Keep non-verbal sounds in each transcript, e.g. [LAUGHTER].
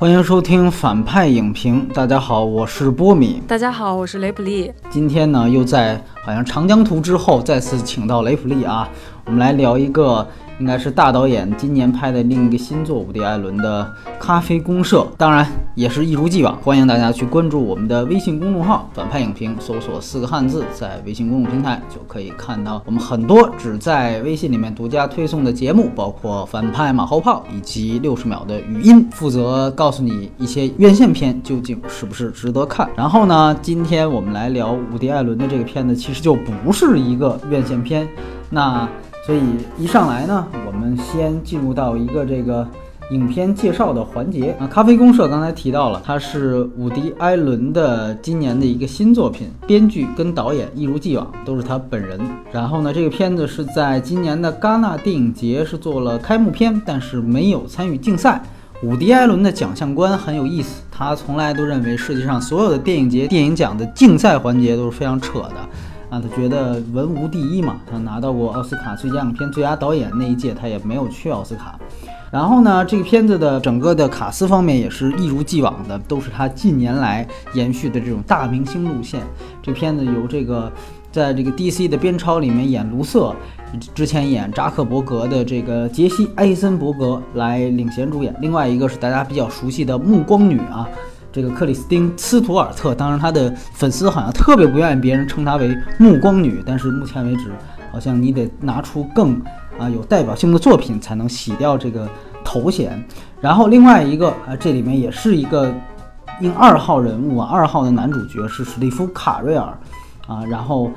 欢迎收听反派影评。大家好，我是波米。大家好，我是雷普利。今天呢，又在好像长江图之后再次请到雷普利啊，我们来聊一个。应该是大导演今年拍的另一个新作，伍迪·艾伦的《咖啡公社》，当然也是一如既往，欢迎大家去关注我们的微信公众号“反派影评”，搜索四个汉字，在微信公众平台就可以看到我们很多只在微信里面独家推送的节目，包括反派马后炮以及六十秒的语音，负责告诉你一些院线片究竟是不是值得看。然后呢，今天我们来聊伍迪·艾伦的这个片子，其实就不是一个院线片，那。所以一上来呢，我们先进入到一个这个影片介绍的环节啊。咖啡公社刚才提到了，它是伍迪·艾伦的今年的一个新作品，编剧跟导演一如既往都是他本人。然后呢，这个片子是在今年的戛纳电影节是做了开幕片，但是没有参与竞赛。伍迪·艾伦的奖项观很有意思，他从来都认为世界上所有的电影节电影奖的竞赛环节都是非常扯的。啊，他觉得文无第一嘛，他拿到过奥斯卡最佳影片、最佳导演那一届，他也没有去奥斯卡。然后呢，这个片子的整个的卡司方面也是一如既往的，都是他近年来延续的这种大明星路线。这片子由这个在这个 DC 的边超里面演卢瑟，之前演扎克伯格的这个杰西·艾森伯格来领衔主演，另外一个是大家比较熟悉的暮光女啊。这个克里斯汀·斯图尔特，当然他的粉丝好像特别不愿意别人称她为“暮光女”，但是目前为止，好像你得拿出更啊有代表性的作品才能洗掉这个头衔。然后另外一个啊，这里面也是一个应二号人物啊，二号的男主角是史蒂夫·卡瑞尔啊，然后。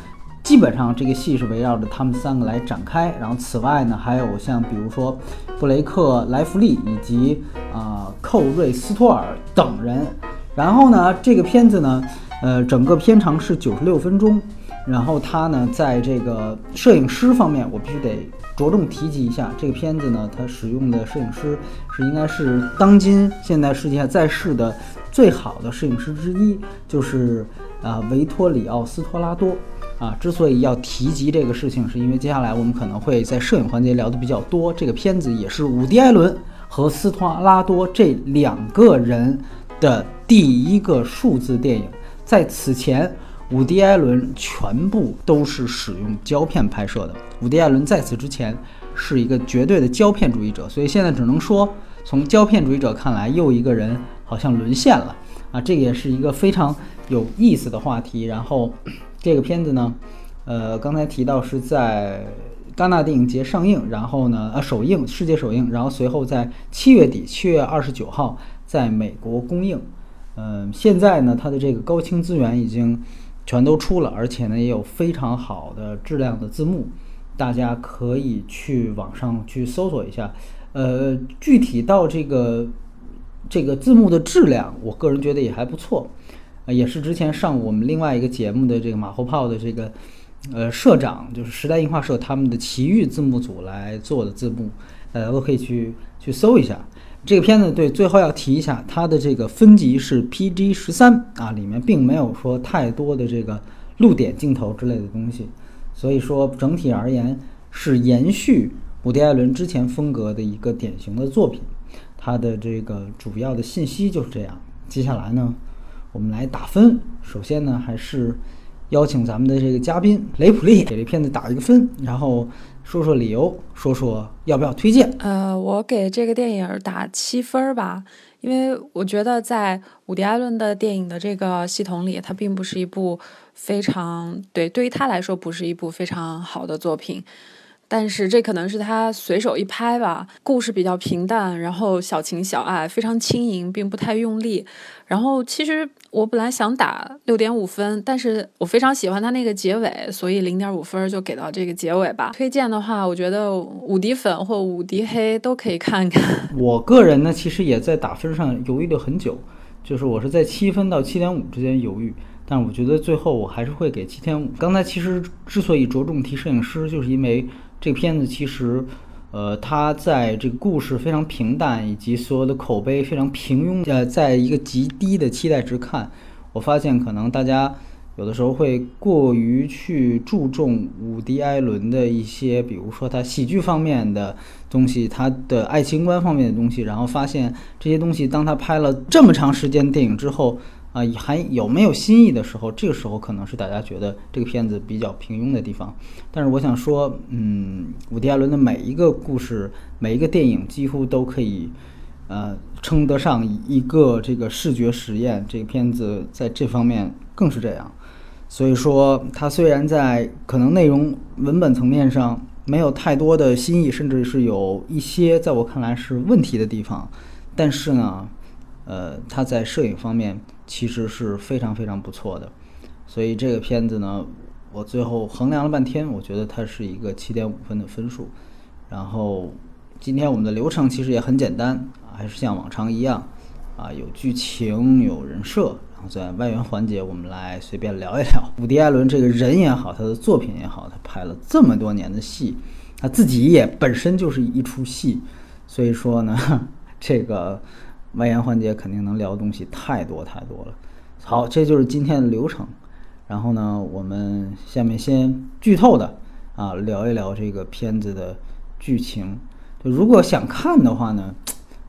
基本上这个戏是围绕着他们三个来展开，然后此外呢，还有像比如说布雷克莱弗利以及啊寇瑞斯托尔等人。然后呢，这个片子呢，呃，整个片长是九十六分钟。然后他呢，在这个摄影师方面，我必须得着重提及一下，这个片子呢，它使用的摄影师是应该是当今现在世界上在世的最好的摄影师之一，就是啊维托里奥斯托拉多。啊，之所以要提及这个事情，是因为接下来我们可能会在摄影环节聊的比较多。这个片子也是伍迪·艾伦和斯托拉多这两个人的第一个数字电影。在此前，伍迪·艾伦全部都是使用胶片拍摄的。伍迪·艾伦在此之前是一个绝对的胶片主义者，所以现在只能说，从胶片主义者看来，又一个人好像沦陷了。啊，这也是一个非常有意思的话题。然后。这个片子呢，呃，刚才提到是在戛纳电影节上映，然后呢，呃，首映，世界首映，然后随后在七月底，七月二十九号在美国公映。嗯，现在呢，它的这个高清资源已经全都出了，而且呢，也有非常好的质量的字幕，大家可以去网上去搜索一下。呃，具体到这个这个字幕的质量，我个人觉得也还不错。呃，也是之前上我们另外一个节目的这个马后炮的这个，呃，社长就是时代映画社他们的奇遇字幕组来做的字幕，大家都可以去去搜一下。这个片子对，最后要提一下，它的这个分级是 PG 十三啊，里面并没有说太多的这个露点镜头之类的东西，所以说整体而言是延续伍迪·艾伦之前风格的一个典型的作品。它的这个主要的信息就是这样。接下来呢？我们来打分。首先呢，还是邀请咱们的这个嘉宾雷普利给这片子打一个分，然后说说理由，说说要不要推荐。呃，我给这个电影打七分吧，因为我觉得在伍迪·艾伦的电影的这个系统里，它并不是一部非常对对于他来说不是一部非常好的作品。但是这可能是他随手一拍吧，故事比较平淡，然后小情小爱，非常轻盈，并不太用力。然后其实我本来想打六点五分，但是我非常喜欢他那个结尾，所以零点五分就给到这个结尾吧。推荐的话，我觉得五迪粉或五迪黑都可以看看。[LAUGHS] 我个人呢，其实也在打分上犹豫了很久，就是我是在七分到七点五之间犹豫。但我觉得最后我还是会给七点五。刚才其实之所以着重提摄影师，就是因为这个片子其实，呃，他在这个故事非常平淡，以及所有的口碑非常平庸，呃，在一个极低的期待值看，我发现可能大家有的时候会过于去注重伍迪·艾伦的一些，比如说他喜剧方面的东西，他的爱情观方面的东西，然后发现这些东西，当他拍了这么长时间电影之后，啊，还有没有新意的时候，这个时候可能是大家觉得这个片子比较平庸的地方。但是我想说，嗯，伍迪·艾伦的每一个故事，每一个电影几乎都可以，呃，称得上一个这个视觉实验。这个片子在这方面更是这样。所以说，它虽然在可能内容文本层面上没有太多的新意，甚至是有一些在我看来是问题的地方，但是呢，呃，它在摄影方面其实是非常非常不错的。所以这个片子呢，我最后衡量了半天，我觉得它是一个七点五分的分数。然后今天我们的流程其实也很简单，还是像往常一样，啊，有剧情，有人设。在外援环节，我们来随便聊一聊伍迪·艾伦这个人也好，他的作品也好，他拍了这么多年的戏，他自己也本身就是一出戏，所以说呢，[LAUGHS] 这个外延环节肯定能聊的东西太多太多了。好，这就是今天的流程。然后呢，我们下面先剧透的啊，聊一聊这个片子的剧情。就如果想看的话呢？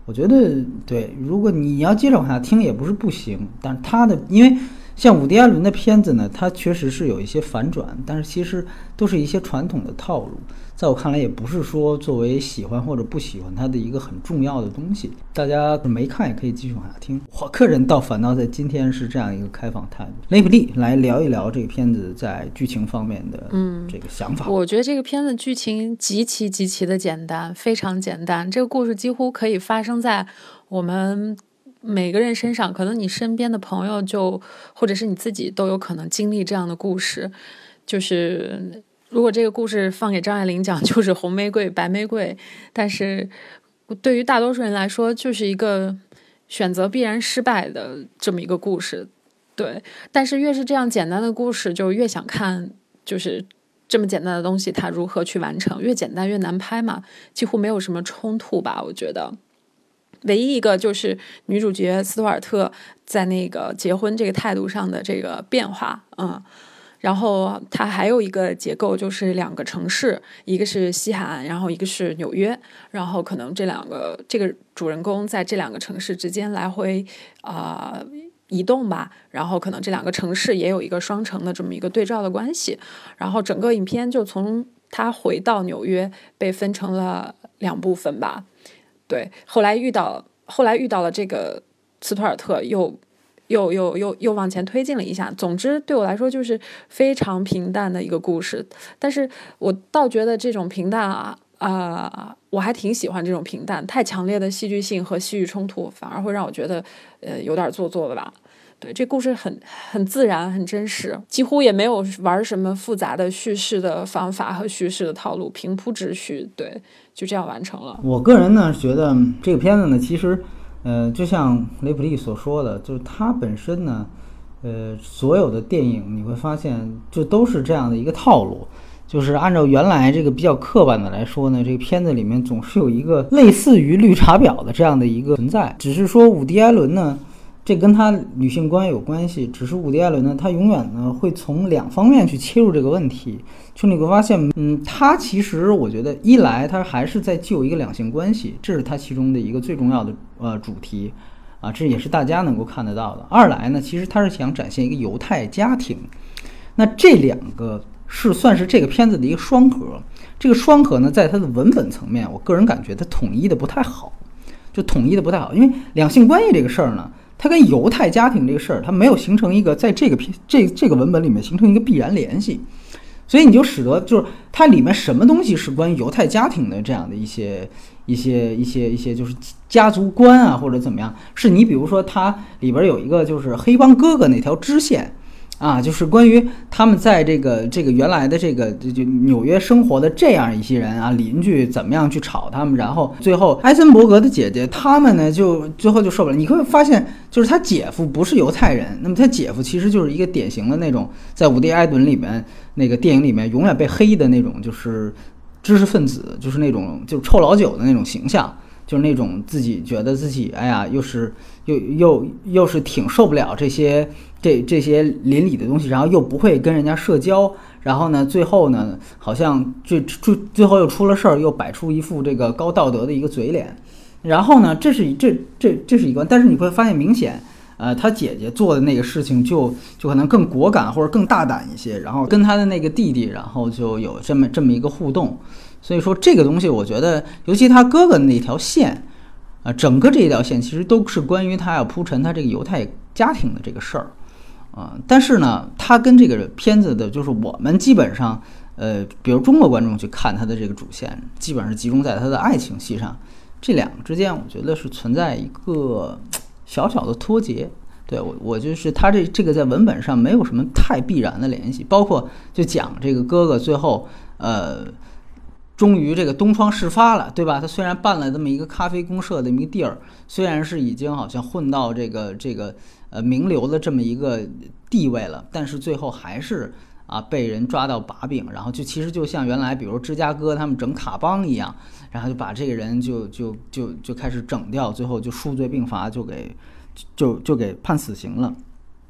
我觉得对，如果你要接着往下听也不是不行，但是它的因为像伍迪·艾伦的片子呢，它确实是有一些反转，但是其实都是一些传统的套路。在我看来，也不是说作为喜欢或者不喜欢它的一个很重要的东西。大家没看也可以继续往下听。我个人倒反倒在今天是这样一个开放态度。雷普利来聊一聊这个片子在剧情方面的嗯这个想法。我觉得这个片子剧情极其极其的简单，非常简单。这个故事几乎可以发生在我们每个人身上，可能你身边的朋友就或者是你自己都有可能经历这样的故事，就是。如果这个故事放给张爱玲讲，[LAUGHS] 就是红玫瑰、白玫瑰，但是对于大多数人来说，就是一个选择必然失败的这么一个故事。对，但是越是这样简单的故事，就越想看，就是这么简单的东西，它如何去完成？越简单越难拍嘛，几乎没有什么冲突吧？我觉得，唯一一个就是女主角斯图尔特在那个结婚这个态度上的这个变化，嗯。然后它还有一个结构，就是两个城市，一个是西海岸，然后一个是纽约，然后可能这两个这个主人公在这两个城市之间来回啊移动吧，然后可能这两个城市也有一个双城的这么一个对照的关系，然后整个影片就从他回到纽约被分成了两部分吧，对，后来遇到后来遇到了这个斯图尔特又。又又又又往前推进了一下。总之，对我来说就是非常平淡的一个故事。但是我倒觉得这种平淡啊啊，我还挺喜欢这种平淡。太强烈的戏剧性和戏剧冲突，反而会让我觉得呃有点做作了吧。对，这故事很很自然，很真实，几乎也没有玩什么复杂的叙事的方法和叙事的套路，平铺直叙，对，就这样完成了。我个人呢觉得这个片子呢，其实。呃，就像雷普利所说的，就是他本身呢，呃，所有的电影你会发现，就都是这样的一个套路，就是按照原来这个比较刻板的来说呢，这个片子里面总是有一个类似于绿茶婊的这样的一个存在，只是说伍迪·艾伦呢。这跟他女性观有关系，只是伍迪·艾伦呢，他永远呢会从两方面去切入这个问题。就你会发现，嗯，他其实我觉得，一来他还是在救一个两性关系，这是他其中的一个最重要的呃主题，啊，这也是大家能够看得到的。二来呢，其实他是想展现一个犹太家庭，那这两个是算是这个片子的一个双核。这个双核呢，在它的文本层面，我个人感觉它统一的不太好，就统一的不太好，因为两性关系这个事儿呢。它跟犹太家庭这个事儿，它没有形成一个在这个篇这这个文本里面形成一个必然联系，所以你就使得就是它里面什么东西是关于犹太家庭的这样的一些一些一些一些就是家族观啊或者怎么样，是你比如说它里边有一个就是黑帮哥哥那条支线。啊，就是关于他们在这个这个原来的这个就就纽约生活的这样一些人啊，邻居怎么样去吵他们，然后最后艾森伯格的姐姐他们呢就最后就受不了。你会发现，就是他姐夫不是犹太人，那么他姐夫其实就是一个典型的那种在伍迪·艾伦里面那个电影里面永远被黑的那种，就是知识分子，就是那种就是臭老九的那种形象。就是那种自己觉得自己哎呀，又是又又又是挺受不了这些这这些邻里的东西，然后又不会跟人家社交，然后呢，最后呢，好像最最最后又出了事儿，又摆出一副这个高道德的一个嘴脸，然后呢，这是这这这是一关，但是你会发现明显。呃，他姐姐做的那个事情就就可能更果敢或者更大胆一些，然后跟他的那个弟弟，然后就有这么这么一个互动。所以说这个东西，我觉得，尤其他哥哥的那条线，啊，整个这一条线其实都是关于他要铺陈他这个犹太家庭的这个事儿，啊，但是呢，他跟这个片子的，就是我们基本上，呃，比如中国观众去看他的这个主线，基本上集中在他的爱情戏上，这两个之间，我觉得是存在一个。小小的脱节，对我我就是他这这个在文本上没有什么太必然的联系，包括就讲这个哥哥最后呃，终于这个东窗事发了，对吧？他虽然办了这么一个咖啡公社的一个地儿，虽然是已经好像混到这个这个呃名流的这么一个地位了，但是最后还是啊被人抓到把柄，然后就其实就像原来比如芝加哥他们整卡邦一样。然后就把这个人就就就就开始整掉，最后就数罪并罚，就给就就给判死刑了。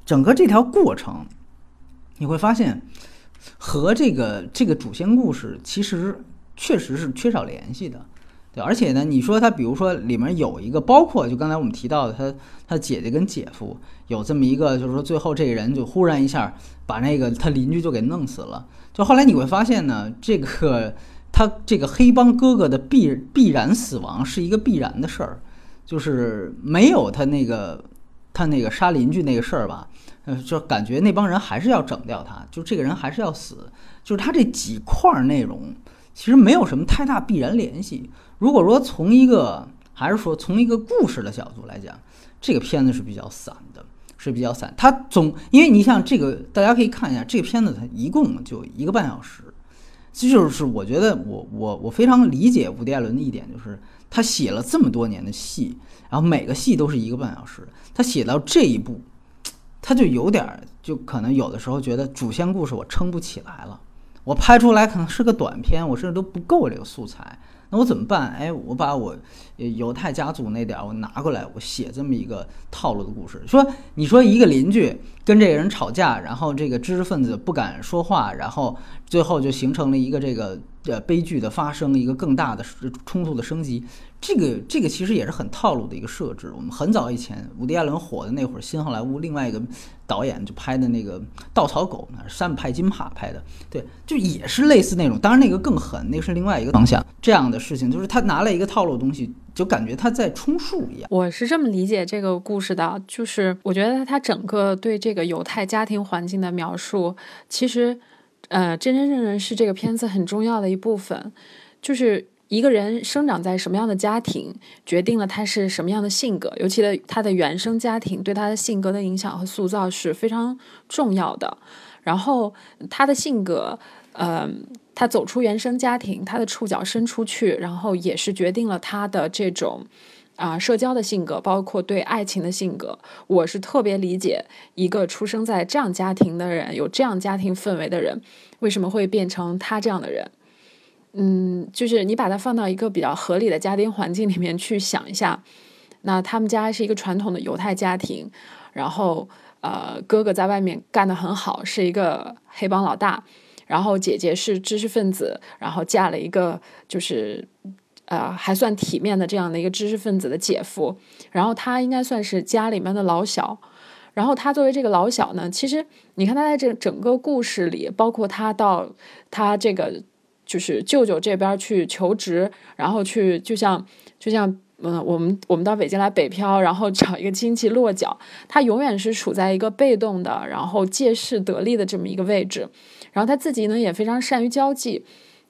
整个这条过程，你会发现和这个这个主线故事其实确实是缺少联系的，对。而且呢，你说他比如说里面有一个，包括就刚才我们提到的，他他姐姐跟姐夫有这么一个，就是说最后这个人就忽然一下把那个他邻居就给弄死了。就后来你会发现呢，这个。他这个黑帮哥哥的必必然死亡是一个必然的事儿，就是没有他那个他那个杀邻居那个事儿吧，呃，就感觉那帮人还是要整掉他，就这个人还是要死，就是他这几块内容其实没有什么太大必然联系。如果说从一个还是说从一个故事的角度来讲，这个片子是比较散的，是比较散。他总因为你像这个，大家可以看一下这个片子，它一共就一个半小时。这就是我觉得我我我非常理解伍迪·艾伦的一点，就是他写了这么多年的戏，然后每个戏都是一个半小时，他写到这一步，他就有点，就可能有的时候觉得主线故事我撑不起来了，我拍出来可能是个短片，我甚至都不够这个素材。那我怎么办？哎，我把我犹太家族那点儿我拿过来，我写这么一个套路的故事。说，你说一个邻居跟这个人吵架，然后这个知识分子不敢说话，然后最后就形成了一个这个呃悲剧的发生，一个更大的冲突的升级。这个这个其实也是很套路的一个设置。我们很早以前，伍迪·艾伦火的那会儿，新好莱坞另外一个导演就拍的那个《稻草狗》，那山派金帕拍的，对，就也是类似那种。当然那个更狠，那个是另外一个方向。这样的事情就是他拿了一个套路东西，就感觉他在充数一样。我是这么理解这个故事的，就是我觉得他整个对这个犹太家庭环境的描述，其实，呃，真真正正是这个片子很重要的一部分，就是。一个人生长在什么样的家庭，决定了他是什么样的性格，尤其的他的原生家庭对他的性格的影响和塑造是非常重要的。然后他的性格，呃，他走出原生家庭，他的触角伸出去，然后也是决定了他的这种啊社交的性格，包括对爱情的性格。我是特别理解一个出生在这样家庭的人，有这样家庭氛围的人，为什么会变成他这样的人。嗯，就是你把它放到一个比较合理的家庭环境里面去想一下，那他们家是一个传统的犹太家庭，然后呃，哥哥在外面干得很好，是一个黑帮老大，然后姐姐是知识分子，然后嫁了一个就是呃还算体面的这样的一个知识分子的姐夫，然后他应该算是家里面的老小，然后他作为这个老小呢，其实你看他在这整个故事里，包括他到他这个。就是舅舅这边去求职，然后去就像就像嗯，我们我们到北京来北漂，然后找一个亲戚落脚，他永远是处在一个被动的，然后借势得利的这么一个位置。然后他自己呢也非常善于交际，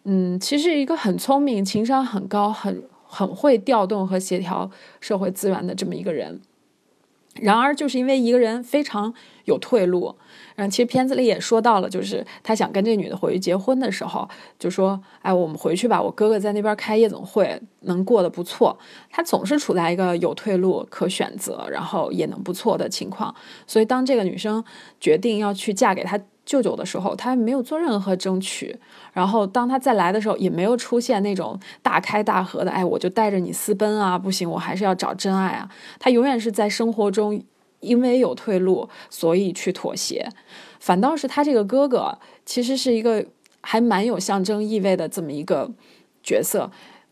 嗯，其实一个很聪明、情商很高、很很会调动和协调社会资源的这么一个人。然而，就是因为一个人非常有退路。嗯，其实片子里也说到了，就是他想跟这女的回去结婚的时候，就说：“哎，我们回去吧，我哥哥在那边开夜总会，能过得不错。”他总是处在一个有退路可选择，然后也能不错的情况。所以当这个女生决定要去嫁给他舅舅的时候，他没有做任何争取。然后当他再来的时候，也没有出现那种大开大合的：“哎，我就带着你私奔啊！不行，我还是要找真爱啊！”他永远是在生活中。因为有退路，所以去妥协，反倒是他这个哥哥，其实是一个还蛮有象征意味的这么一个角色。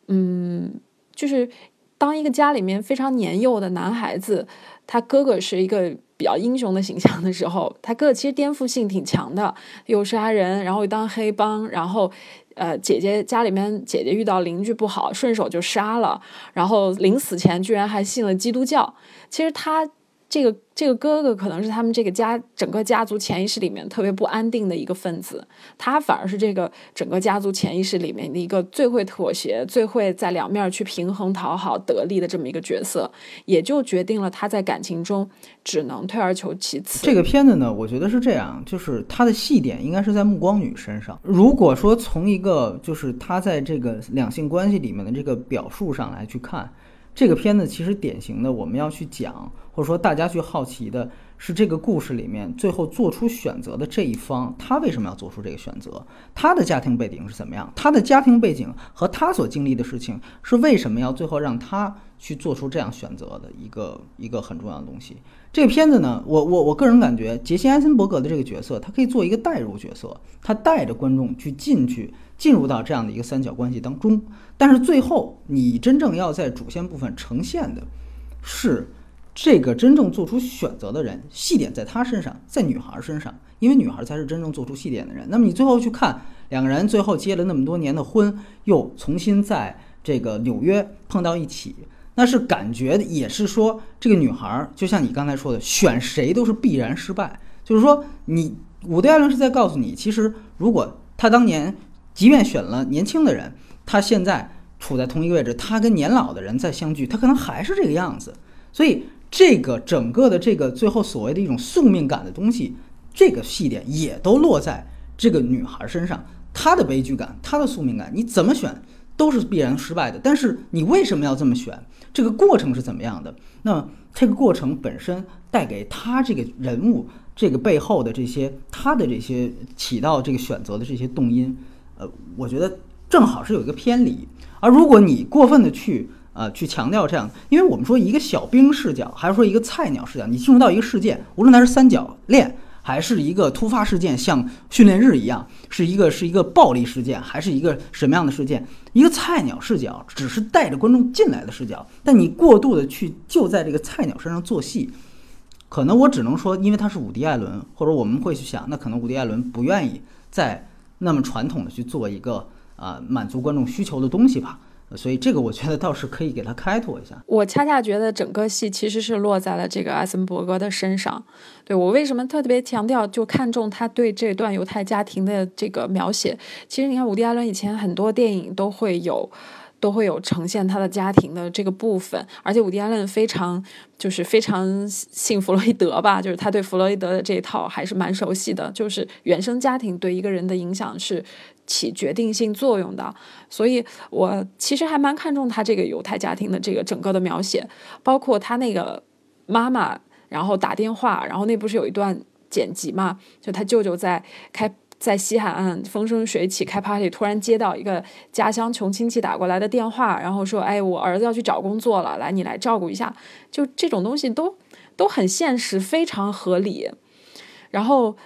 嗯，就是当一个家里面非常年幼的男孩子，他哥哥是一个比较英雄的形象的时候，他哥哥其实颠覆性挺强的，又杀人，然后又当黑帮，然后呃，姐姐家里面姐姐遇到邻居不好，顺手就杀了，然后临死前居然还信了基督教。其实他。这个这个哥哥可能是他们这个家整个家族潜意识里面特别不安定的一个分子，他反而是这个整个家族潜意识里面的一个最会妥协、最会在两面去平衡、讨好、得利的这么一个角色，也就决定了他在感情中只能退而求其次。这个片子呢，我觉得是这样，就是他的戏点应该是在暮光女身上。如果说从一个就是他在这个两性关系里面的这个表述上来去看。这个片子其实典型的，我们要去讲，或者说大家去好奇的是，这个故事里面最后做出选择的这一方，他为什么要做出这个选择？他的家庭背景是怎么样？他的家庭背景和他所经历的事情是为什么要最后让他去做出这样选择的一个一个很重要的东西。这个片子呢，我我我个人感觉，杰西·艾森伯格的这个角色，他可以做一个代入角色，他带着观众去进去。进入到这样的一个三角关系当中，但是最后你真正要在主线部分呈现的，是这个真正做出选择的人，细点在他身上，在女孩身上，因为女孩才是真正做出细点的人。那么你最后去看两个人最后结了那么多年的婚，又重新在这个纽约碰到一起，那是感觉也是说这个女孩就像你刚才说的，选谁都是必然失败。就是说，你伍德·艾伦是在告诉你，其实如果他当年。即便选了年轻的人，他现在处在同一个位置，他跟年老的人再相聚，他可能还是这个样子。所以，这个整个的这个最后所谓的一种宿命感的东西，这个细点也都落在这个女孩身上，她的悲剧感，她的宿命感，你怎么选都是必然失败的。但是你为什么要这么选？这个过程是怎么样的？那这个过程本身带给她这个人物这个背后的这些她的这些起到这个选择的这些动因。呃，我觉得正好是有一个偏离，而如果你过分的去呃去强调这样，因为我们说一个小兵视角，还是说一个菜鸟视角，你进入到一个事件，无论它是三角恋，还是一个突发事件，像训练日一样，是一个是一个暴力事件，还是一个什么样的事件，一个菜鸟视角，只是带着观众进来的视角，但你过度的去就在这个菜鸟身上做戏，可能我只能说，因为他是伍迪·艾伦，或者我们会去想，那可能伍迪·艾伦不愿意在。那么传统的去做一个啊满足观众需求的东西吧，所以这个我觉得倒是可以给他开拓一下。我恰恰觉得整个戏其实是落在了这个艾森伯格的身上。对我为什么特别强调就看重他对这段犹太家庭的这个描写？其实你看伍迪·艾伦以前很多电影都会有。都会有呈现他的家庭的这个部分，而且伍迪·艾伦非常就是非常信弗洛伊德吧，就是他对弗洛伊德的这一套还是蛮熟悉的，就是原生家庭对一个人的影响是起决定性作用的，所以我其实还蛮看重他这个犹太家庭的这个整个的描写，包括他那个妈妈，然后打电话，然后那不是有一段剪辑嘛，就他舅舅在开。在西海岸风生水起开 party，突然接到一个家乡穷亲戚打过来的电话，然后说：“哎，我儿子要去找工作了，来你来照顾一下。”就这种东西都都很现实，非常合理。然后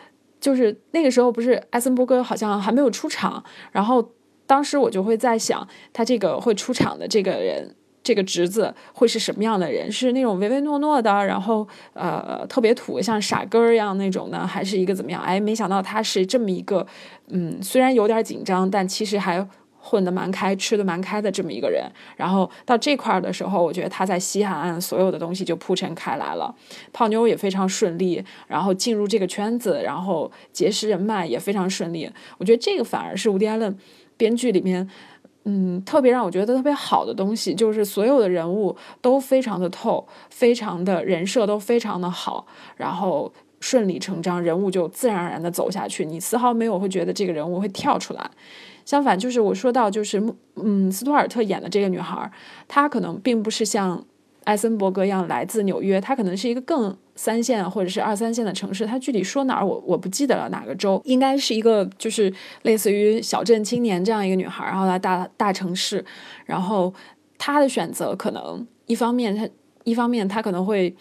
就是那个时候，不是艾森伯格好像还没有出场，然后当时我就会在想，他这个会出场的这个人。这个侄子会是什么样的人？是那种唯唯诺诺的，然后呃特别土，像傻根儿一样那种呢，还是一个怎么样？哎，没想到他是这么一个，嗯，虽然有点紧张，但其实还混得蛮开，吃得蛮开的这么一个人。然后到这块儿的时候，我觉得他在西海岸所有的东西就铺陈开来了，泡妞也非常顺利，然后进入这个圈子，然后结识人脉也非常顺利。我觉得这个反而是吴迪·艾伦编剧里面。嗯，特别让我觉得特别好的东西，就是所有的人物都非常的透，非常的人设都非常的好，然后顺理成章，人物就自然而然的走下去，你丝毫没有会觉得这个人物会跳出来。相反，就是我说到，就是嗯，斯图尔特演的这个女孩，她可能并不是像艾森伯格一样来自纽约，她可能是一个更三线或者是二三线的城市。她具体说哪儿，我我不记得了，哪个州？应该是一个就是类似于小镇青年这样一个女孩，然后来大大城市，然后她的选择可能一方面，她一方面她可能会。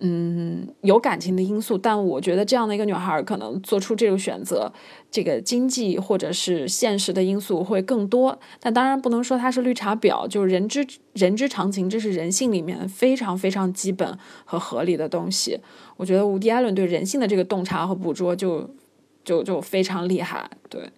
嗯，有感情的因素，但我觉得这样的一个女孩可能做出这个选择，这个经济或者是现实的因素会更多。但当然不能说她是绿茶婊，就是人之人之常情，这是人性里面非常非常基本和合理的东西。我觉得伍迪·艾伦对人性的这个洞察和捕捉就就就非常厉害。对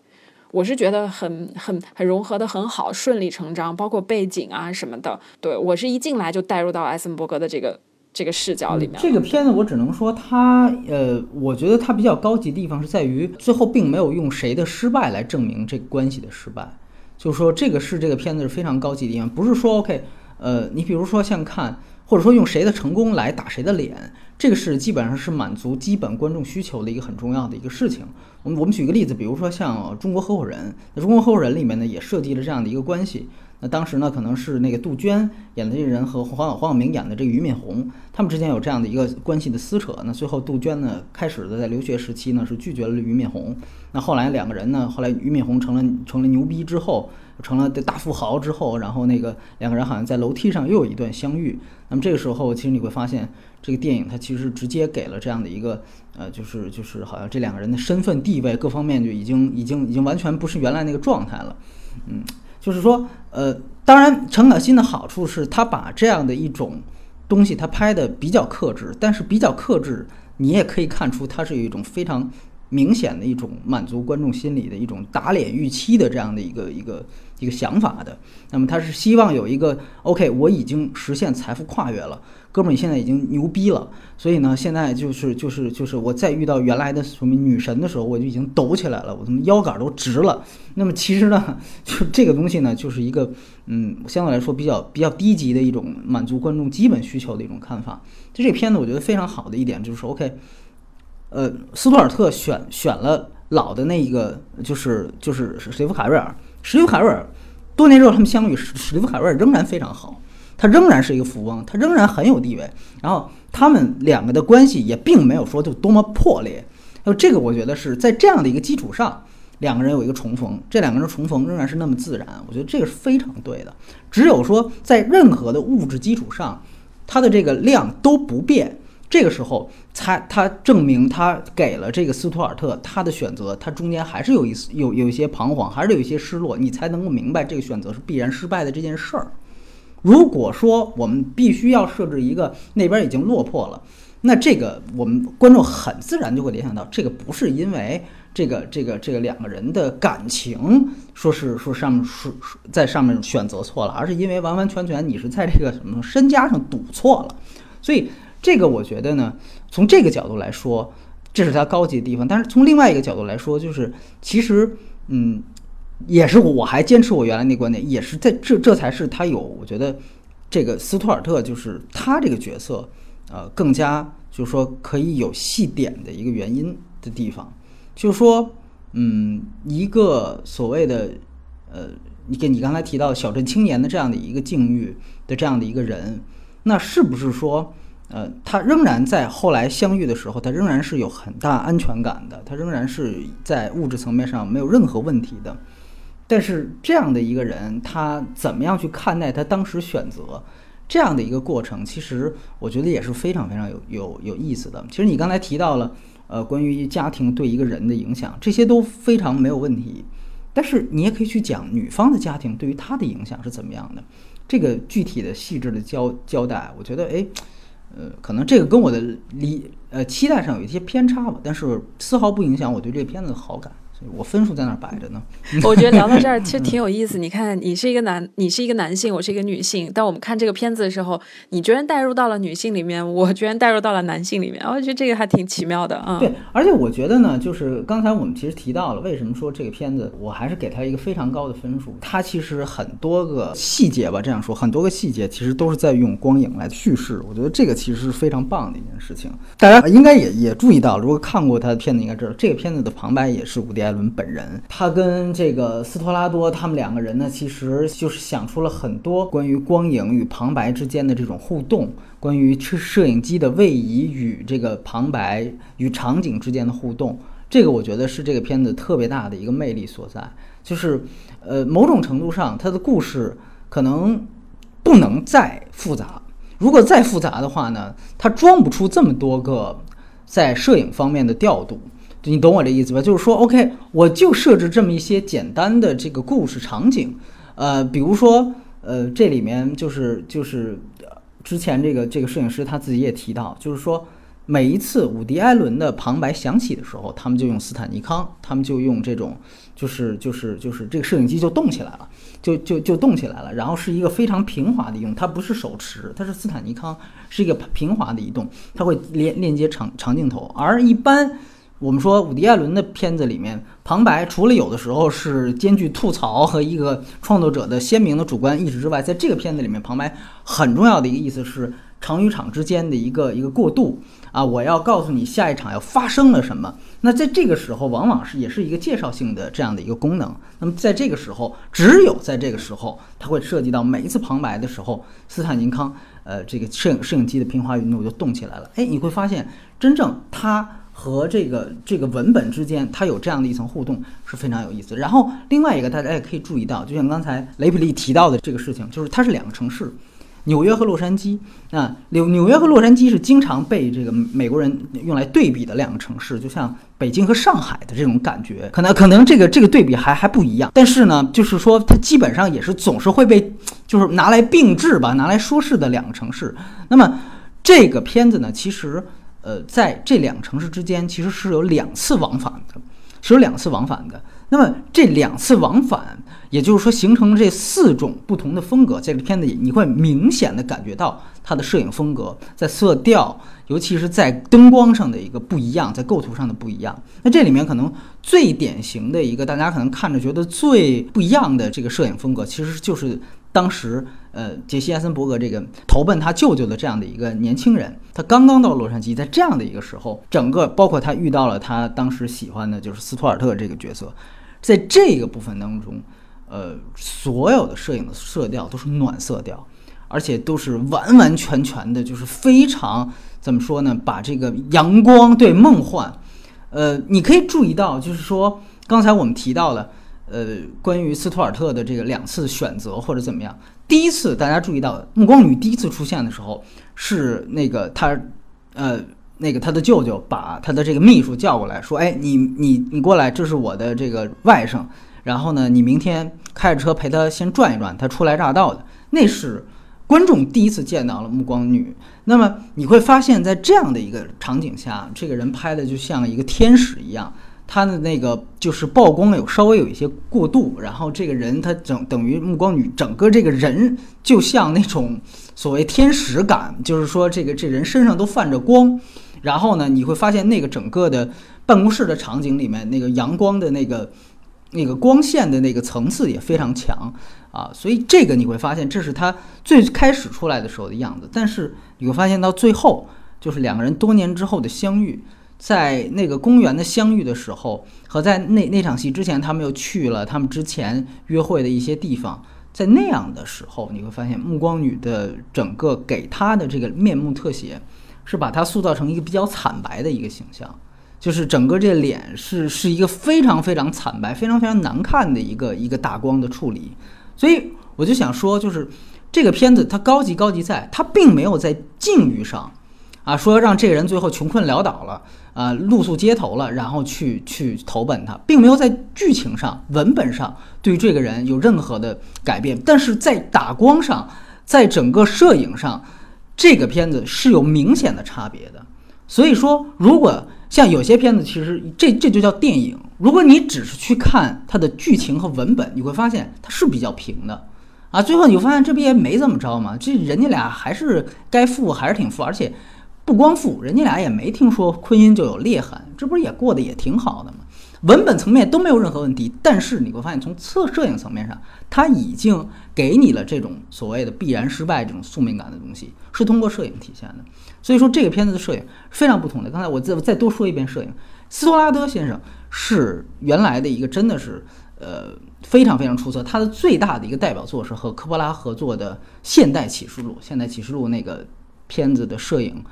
我是觉得很很很融合的很好，顺理成章，包括背景啊什么的。对我是一进来就带入到艾森伯格的这个。这个视角里面，这个片子我只能说它，呃，我觉得它比较高级的地方是在于最后并没有用谁的失败来证明这个关系的失败，就是说这个是这个片子是非常高级的地方，不是说 OK，呃，你比如说像看，或者说用谁的成功来打谁的脸，这个是基本上是满足基本观众需求的一个很重要的一个事情。我们我们举个例子，比如说像中国合伙人，那中国合伙人里面呢也设计了这样的一个关系。那当时呢，可能是那个杜鹃演的这个人和黄黄晓明演的这个俞敏洪，他们之间有这样的一个关系的撕扯。那最后杜鹃呢，开始的在留学时期呢是拒绝了俞敏洪。那后来两个人呢，后来俞敏洪成了成了牛逼之后，成了大富豪之后，然后那个两个人好像在楼梯上又有一段相遇。那么这个时候，其实你会发现，这个电影它其实直接给了这样的一个呃，就是就是好像这两个人的身份地位各方面就已经已经已经完全不是原来那个状态了，嗯。就是说，呃，当然，陈可辛的好处是他把这样的一种东西，他拍的比较克制，但是比较克制，你也可以看出它是有一种非常明显的一种满足观众心理的一种打脸预期的这样的一个一个。一个想法的，那么他是希望有一个 OK，我已经实现财富跨越了，哥们儿，你现在已经牛逼了，所以呢，现在就是就是就是我再遇到原来的什么女神的时候，我就已经抖起来了，我他妈腰杆都直了。那么其实呢，[LAUGHS] 就这个东西呢，就是一个嗯，相对来说比较比较低级的一种满足观众基本需求的一种看法。就这片子，我觉得非常好的一点就是 OK，呃，斯图尔特选选了老的那一个，就是就是史蒂夫卡瑞尔。史蒂夫·卡瑞尔，多年之后他们相遇，史蒂夫·卡瑞尔仍然非常好，他仍然是一个富翁，他仍然很有地位。然后他们两个的关系也并没有说就多么破裂。那这个我觉得是在这样的一个基础上，两个人有一个重逢，这两个人重逢仍然是那么自然。我觉得这个是非常对的。只有说在任何的物质基础上，它的这个量都不变。这个时候，才他证明他给了这个斯图尔特他的选择，他中间还是有一丝有有一些彷徨，还是有一些失落，你才能够明白这个选择是必然失败的这件事儿。如果说我们必须要设置一个那边已经落魄了，那这个我们观众很自然就会联想到，这个不是因为这个这个这个两个人的感情说是说上面是在上面选择错了，而是因为完完全全你是在这个什么身家上赌错了，所以。这个我觉得呢，从这个角度来说，这是它高级的地方。但是从另外一个角度来说，就是其实，嗯，也是我还坚持我原来那观点，也是在这这才是他有我觉得这个斯图尔特就是他这个角色，呃，更加就是说可以有细点的一个原因的地方，就是说，嗯，一个所谓的，呃，你跟你刚才提到小镇青年的这样的一个境遇的这样的一个人，那是不是说？呃，他仍然在后来相遇的时候，他仍然是有很大安全感的，他仍然是在物质层面上没有任何问题的。但是这样的一个人，他怎么样去看待他当时选择这样的一个过程？其实我觉得也是非常非常有有有意思的。其实你刚才提到了，呃，关于家庭对一个人的影响，这些都非常没有问题。但是你也可以去讲女方的家庭对于他的影响是怎么样的，这个具体的细致的交交代，我觉得哎。呃，可能这个跟我的理呃期待上有一些偏差吧，但是丝毫不影响我对这片子的好感。我分数在那儿摆着呢。[LAUGHS] 我觉得聊到这儿其实挺有意思。你看，你是一个男，你是一个男性，我是一个女性。但我们看这个片子的时候，你居然带入到了女性里面，我居然带入到了男性里面。我觉得这个还挺奇妙的啊。对，而且我觉得呢，就是刚才我们其实提到了，为什么说这个片子，我还是给他一个非常高的分数。它其实很多个细节吧，这样说，很多个细节其实都是在用光影来叙事。我觉得这个其实是非常棒的一件事情。大家应该也也注意到，如果看过他的片子，应该知道这个片子的旁白也是伍迪·艾伦本人。他跟这个斯托拉多他们两个人呢，其实就是想出了很多关于光影与旁白之间的这种互动，关于摄摄影机的位移与这个旁白与场景之间的互动。这个我觉得是这个片子特别大的一个魅力所在，就是呃，某种程度上，它的故事可能不能再复杂。如果再复杂的话呢，它装不出这么多个在摄影方面的调度。你懂我这意思吧？就是说，OK，我就设置这么一些简单的这个故事场景，呃，比如说，呃，这里面就是就是之前这个这个摄影师他自己也提到，就是说，每一次伍迪·艾伦的旁白响起的时候，他们就用斯坦尼康，他们就用这种，就是就是就是这个摄影机就动起来了，就就就动起来了，然后是一个非常平滑的移动，它不是手持，它是斯坦尼康，是一个平滑的移动，它会连链接长长镜头，而一般。我们说伍迪·艾伦的片子里面，旁白除了有的时候是兼具吐槽和一个创作者的鲜明的主观意识之外，在这个片子里面，旁白很重要的一个意思是场与场之间的一个一个过渡啊，我要告诉你下一场要发生了什么。那在这个时候，往往是也是一个介绍性的这样的一个功能。那么在这个时候，只有在这个时候，它会涉及到每一次旁白的时候，斯坦尼康呃这个摄影摄影机的平滑运动就动起来了。哎，你会发现真正它。和这个这个文本之间，它有这样的一层互动是非常有意思。然后另外一个，大家也可以注意到，就像刚才雷普利提到的这个事情，就是它是两个城市，纽约和洛杉矶。那，纽纽约和洛杉矶是经常被这个美国人用来对比的两个城市，就像北京和上海的这种感觉。可能可能这个这个对比还还不一样，但是呢，就是说它基本上也是总是会被就是拿来并置吧，拿来说事的两个城市。那么这个片子呢，其实。呃，在这两个城市之间，其实是有两次往返的，是有两次往返的。那么这两次往返，也就是说形成这四种不同的风格，在这片子里你会明显的感觉到它的摄影风格在色调，尤其是在灯光上的一个不一样，在构图上的不一样。那这里面可能最典型的一个，大家可能看着觉得最不一样的这个摄影风格，其实就是。当时，呃，杰西·艾森伯格这个投奔他舅舅的这样的一个年轻人，他刚刚到洛杉矶，在这样的一个时候，整个包括他遇到了他当时喜欢的就是斯图尔特这个角色，在这个部分当中，呃，所有的摄影的色调都是暖色调，而且都是完完全全的，就是非常怎么说呢？把这个阳光对梦幻，呃，你可以注意到，就是说刚才我们提到了。呃，关于斯图尔特的这个两次选择或者怎么样，第一次大家注意到暮光女第一次出现的时候，是那个他，呃，那个他的舅舅把他的这个秘书叫过来说，哎，你你你过来，这是我的这个外甥，然后呢，你明天开着车陪他先转一转，他初来乍到的，那是观众第一次见到了暮光女。那么你会发现在这样的一个场景下，这个人拍的就像一个天使一样。他的那个就是曝光有稍微有一些过度，然后这个人他整等于暮光女整个这个人就像那种所谓天使感，就是说这个这人身上都泛着光，然后呢你会发现那个整个的办公室的场景里面那个阳光的那个那个光线的那个层次也非常强啊，所以这个你会发现这是他最开始出来的时候的样子，但是你会发现到最后就是两个人多年之后的相遇。在那个公园的相遇的时候，和在那那场戏之前，他们又去了他们之前约会的一些地方。在那样的时候，你会发现暮光女的整个给她的这个面目特写，是把她塑造成一个比较惨白的一个形象，就是整个这脸是是一个非常非常惨白、非常非常难看的一个一个大光的处理。所以我就想说，就是这个片子它高级高级在，它并没有在境遇上。啊，说让这个人最后穷困潦倒了，啊，露宿街头了，然后去去投奔他，并没有在剧情上、文本上对这个人有任何的改变，但是在打光上，在整个摄影上，这个片子是有明显的差别的。所以说，如果像有些片子，其实这这就叫电影，如果你只是去看它的剧情和文本，你会发现它是比较平的，啊，最后你会发现这不也没怎么着嘛，这人家俩还是该富还是挺富，而且不光富，人家俩也没听说婚姻就有裂痕，这不是也过得也挺好的吗？文本层面都没有任何问题，但是你会发现从测摄影层面上，它已经给你了这种所谓的必然失败这种宿命感的东西，是通过摄影体现的。所以说这个片子的摄影非常不同的。刚才我再再多说一遍，摄影斯托拉德先生是原来的一个真的是呃非常非常出色。他的最大的一个代表作是和科波拉合作的《现代启示录》。《现代启示录》那个片子的摄影，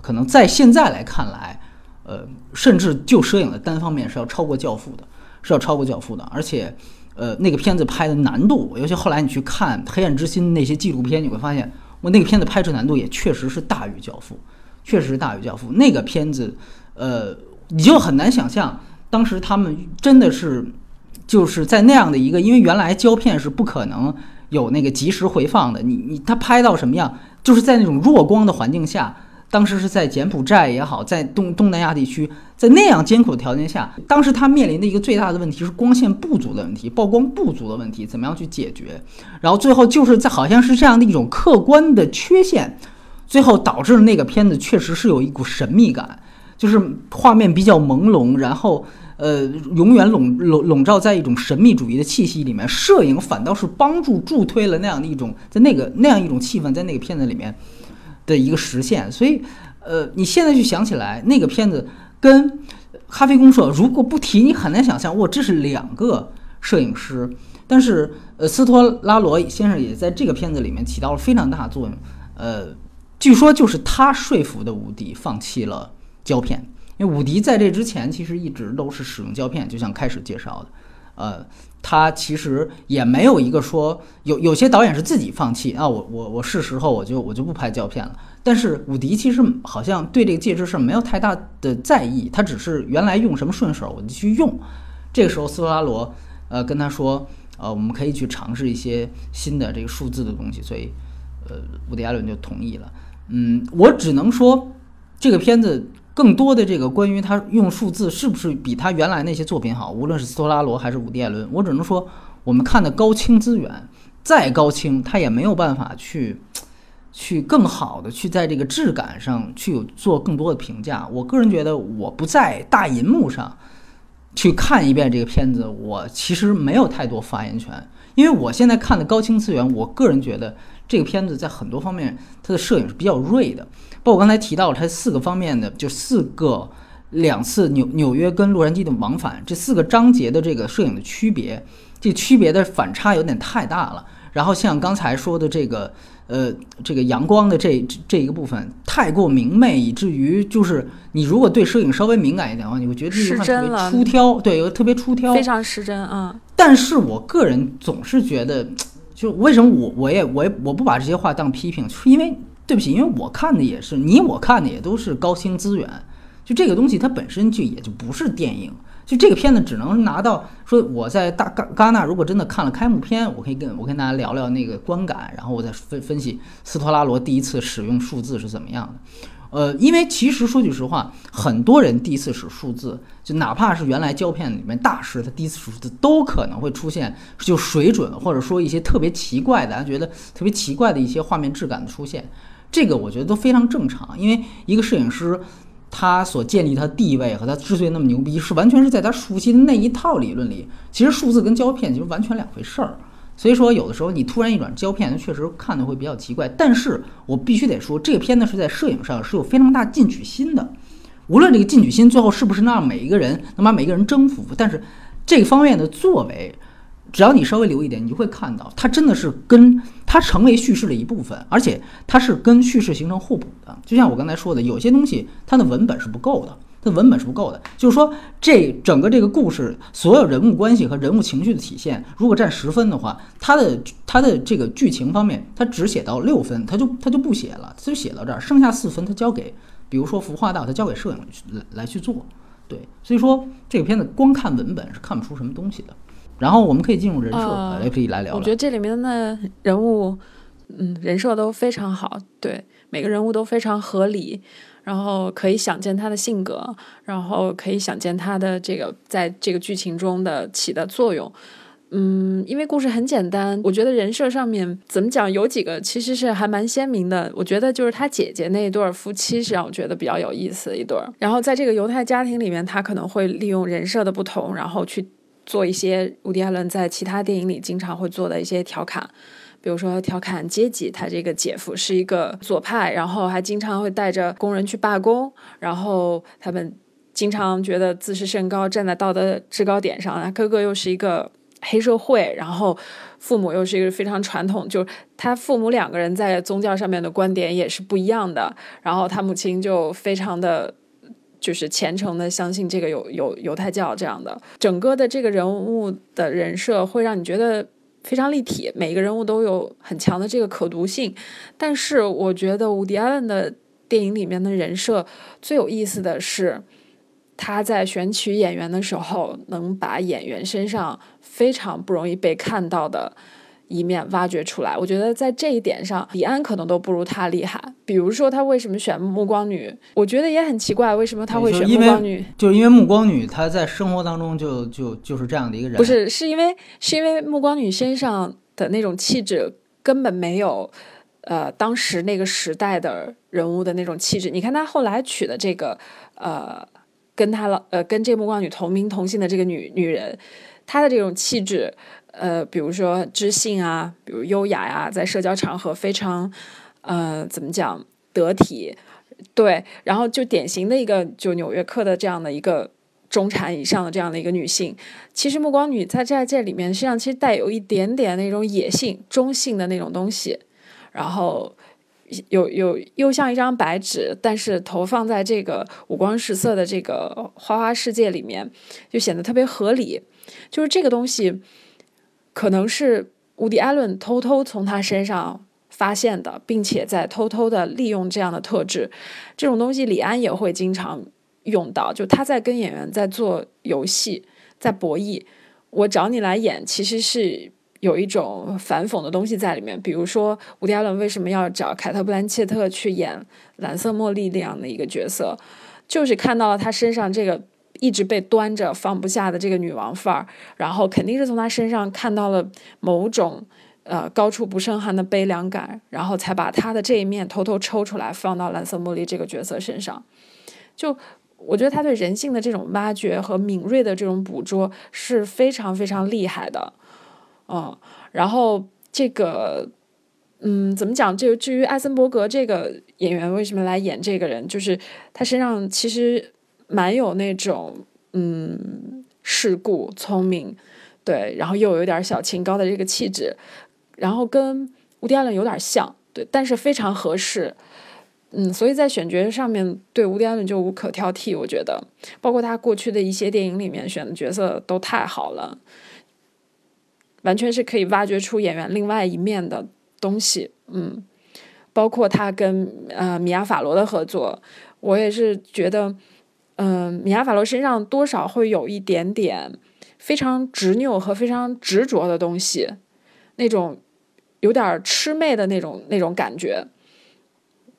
可能在现在来看来。呃，甚至就摄影的单方面是要超过《教父》的，是要超过《教父》的。而且，呃，那个片子拍的难度，尤其后来你去看《黑暗之心》那些纪录片，你会发现，我那个片子拍摄难度也确实是大于《教父》，确实是大于《教父》。那个片子，呃，你就很难想象，当时他们真的是就是在那样的一个，因为原来胶片是不可能有那个及时回放的，你你他拍到什么样，就是在那种弱光的环境下。当时是在柬埔寨也好，在东东南亚地区，在那样艰苦的条件下，当时他面临的一个最大的问题是光线不足的问题，曝光不足的问题，怎么样去解决？然后最后就是在好像是这样的一种客观的缺陷，最后导致了那个片子确实是有一股神秘感，就是画面比较朦胧，然后呃，永远笼笼笼罩在一种神秘主义的气息里面。摄影反倒是帮助助推了那样的一种在那个那样一种气氛在那个片子里面。的一个实现，所以，呃，你现在去想起来那个片子跟《咖啡公社》，如果不提，你很难想象，哇，这是两个摄影师。但是，呃，斯托拉罗先生也在这个片子里面起到了非常大的作用。呃，据说就是他说服的伍迪放弃了胶片，因为伍迪在这之前其实一直都是使用胶片，就像开始介绍的，呃。他其实也没有一个说有有些导演是自己放弃啊，我我我是时候我就我就不拍胶片了。但是伍迪其实好像对这个介质是没有太大的在意，他只是原来用什么顺手我就去用。这个时候斯托拉罗呃跟他说呃我们可以去尝试一些新的这个数字的东西，所以呃伍迪艾伦就同意了。嗯，我只能说这个片子。更多的这个关于他用数字是不是比他原来那些作品好，无论是斯托拉罗还是伍迪·艾伦，我只能说，我们看的高清资源再高清，他也没有办法去 [TSK] 去更好的去在这个质感上去做更多的评价。我个人觉得，我不在大银幕上去看一遍这个片子，我其实没有太多发言权，因为我现在看的高清资源，我个人觉得这个片子在很多方面它的摄影是比较锐的。包括我刚才提到它四个方面的，就四个两次纽纽约跟洛杉矶的往返，这四个章节的这个摄影的区别，这区别的反差有点太大了。然后像刚才说的这个，呃，这个阳光的这这一个部分太过明媚，以至于就是你如果对摄影稍微敏感一点的话，你会觉得这个特别出挑，对，有特别出挑，非常失真啊。但是我个人总是觉得，就为什么我我也我也我不把这些话当批评，是因为。对不起，因为我看的也是你，我看的也都是高清资源。就这个东西，它本身就也就不是电影。就这个片子只能拿到说我在大戛戛纳，如果真的看了开幕片，我可以跟我跟大家聊聊那个观感，然后我再分分析斯托拉罗第一次使用数字是怎么样的。呃，因为其实说句实话，很多人第一次使数字，就哪怕是原来胶片里面大师，他第一次数字都可能会出现就水准，或者说一些特别奇怪的，大家觉得特别奇怪的一些画面质感的出现。这个我觉得都非常正常，因为一个摄影师，他所建立他地位和他之所以那么牛逼，是完全是在他熟悉的那一套理论里。其实数字跟胶片其实完全两回事儿，所以说有的时候你突然一转胶片，确实看的会比较奇怪。但是我必须得说，这个片子是在摄影上是有非常大进取心的，无论这个进取心最后是不是能让每一个人能把每一个人征服，但是这方面的作为。只要你稍微留一点，你就会看到，它真的是跟它成为叙事的一部分，而且它是跟叙事形成互补的。就像我刚才说的，有些东西它的文本是不够的，它文本是不够的。就是说，这整个这个故事所有人物关系和人物情绪的体现，如果占十分的话，它的它的这个剧情方面，它只写到六分，它就它就不写了，它就写到这儿，剩下四分它交给，比如说服化道，它交给摄影来来去做。对，所以说这个片子光看文本是看不出什么东西的。然后我们可以进入人设，也可以来聊。我觉得这里面的人物，嗯，人设都非常好，对每个人物都非常合理。然后可以想见他的性格，然后可以想见他的这个在这个剧情中的起的作用。嗯，因为故事很简单，我觉得人设上面怎么讲，有几个其实是还蛮鲜明的。我觉得就是他姐姐那一对夫妻是让我觉得比较有意思的一对儿。然后在这个犹太家庭里面，他可能会利用人设的不同，然后去做一些伍迪·艾伦在其他电影里经常会做的一些调侃，比如说调侃阶级。他这个姐夫是一个左派，然后还经常会带着工人去罢工，然后他们经常觉得自视甚高，站在道德制高点上。他哥哥又是一个。黑社会，然后父母又是一个非常传统，就他父母两个人在宗教上面的观点也是不一样的。然后他母亲就非常的，就是虔诚的相信这个犹犹犹太教这样的。整个的这个人物的人设会让你觉得非常立体，每个人物都有很强的这个可读性。但是我觉得伍迪·艾伦的电影里面的人设最有意思的是。他在选取演员的时候，能把演员身上非常不容易被看到的一面挖掘出来。我觉得在这一点上，李安可能都不如他厉害。比如说，他为什么选暮光女？我觉得也很奇怪，为什么他会选暮光女？就是因为暮光女她在生活当中就就就是这样的一个人。不是，是因为是因为暮光女身上的那种气质根本没有，呃，当时那个时代的人物的那种气质。你看他后来娶的这个，呃。跟她老呃，跟这暮光女同名同姓的这个女女人，她的这种气质，呃，比如说知性啊，比如优雅呀，在社交场合非常，呃，怎么讲得体，对，然后就典型的一个就纽约客的这样的一个中产以上的这样的一个女性。其实目光女在在这里面实际上其实带有一点点那种野性、中性的那种东西，然后。有有又像一张白纸，但是投放在这个五光十色的这个花花世界里面，就显得特别合理。就是这个东西，可能是伍迪·艾伦偷偷从他身上发现的，并且在偷偷的利用这样的特质。这种东西，李安也会经常用到。就他在跟演员在做游戏，在博弈。我找你来演，其实是。有一种反讽的东西在里面，比如说伍迪·艾伦为什么要找凯特·布兰切特去演蓝色茉莉那样的一个角色，就是看到了他身上这个一直被端着放不下的这个女王范儿，然后肯定是从他身上看到了某种呃高处不胜寒的悲凉感，然后才把他的这一面偷偷抽出来放到蓝色茉莉这个角色身上。就我觉得他对人性的这种挖掘和敏锐的这种捕捉是非常非常厉害的。嗯，然后这个，嗯，怎么讲？就至于艾森伯格这个演员为什么来演这个人，就是他身上其实蛮有那种嗯世故、聪明，对，然后又有点小清高的这个气质，然后跟伍迪·艾伦有点像，对，但是非常合适，嗯，所以在选角上面对伍迪·艾伦就无可挑剔，我觉得，包括他过去的一些电影里面选的角色都太好了。完全是可以挖掘出演员另外一面的东西，嗯，包括他跟呃米娅法罗的合作，我也是觉得，嗯，米娅法罗身上多少会有一点点非常执拗和非常执着的东西，那种有点痴妹的那种那种感觉，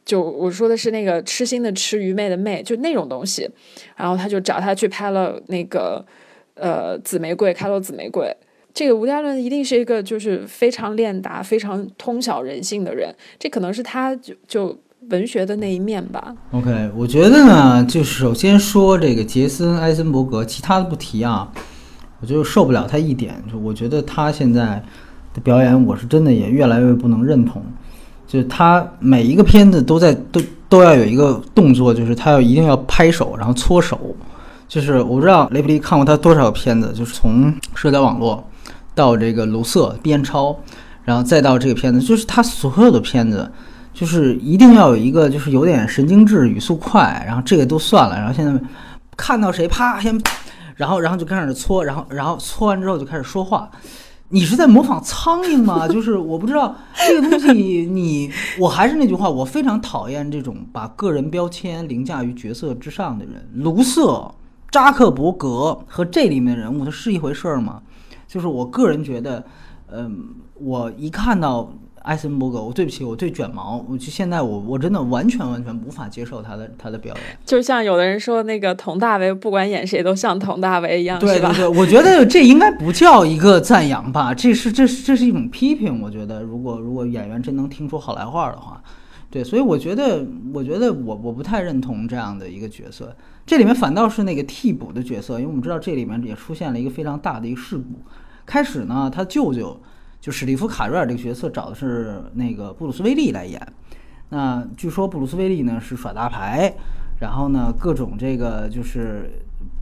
就我说的是那个痴心的痴愚昧的昧，就那种东西，然后他就找他去拍了那个呃紫玫瑰，开罗紫玫瑰。这个吴家伦一定是一个就是非常练达、非常通晓人性的人，这可能是他就就文学的那一面吧。OK，我觉得呢，就是首先说这个杰森·艾森伯格，其他的不提啊，我就受不了他一点，就我觉得他现在的表演，我是真的也越来越不能认同。就是他每一个片子都在都都要有一个动作，就是他要一定要拍手，然后搓手。就是我不知道雷普利看过他多少片子，就是从社交网络。到这个卢瑟边超，然后再到这个片子，就是他所有的片子，就是一定要有一个就是有点神经质、语速快，然后这个都算了，然后现在看到谁啪先，然后然后就开始搓，然后然后搓完之后就开始说话，你是在模仿苍蝇吗？[LAUGHS] 就是我不知道这个东西，你我还是那句话，我非常讨厌这种把个人标签凌驾于角色之上的人。卢瑟、扎克伯格和这里面的人物，他是一回事儿吗？就是我个人觉得，嗯，我一看到艾森伯格，我对不起，我对卷毛，我就现在我我真的完全完全无法接受他的他的表演。就像有的人说那个佟大为，不管演谁都像佟大为一样，对对对，我觉得这应该不叫一个赞扬吧，这是这是这是一种批评。我觉得如果如果演员真能听出好来话的话，对，所以我觉得我觉得我我不太认同这样的一个角色。这里面反倒是那个替补的角色，因为我们知道这里面也出现了一个非常大的一个事故。开始呢，他舅舅。就史蒂夫·卡瑞尔这个角色找的是那个布鲁斯·威利来演。那据说布鲁斯·威利呢是耍大牌，然后呢各种这个就是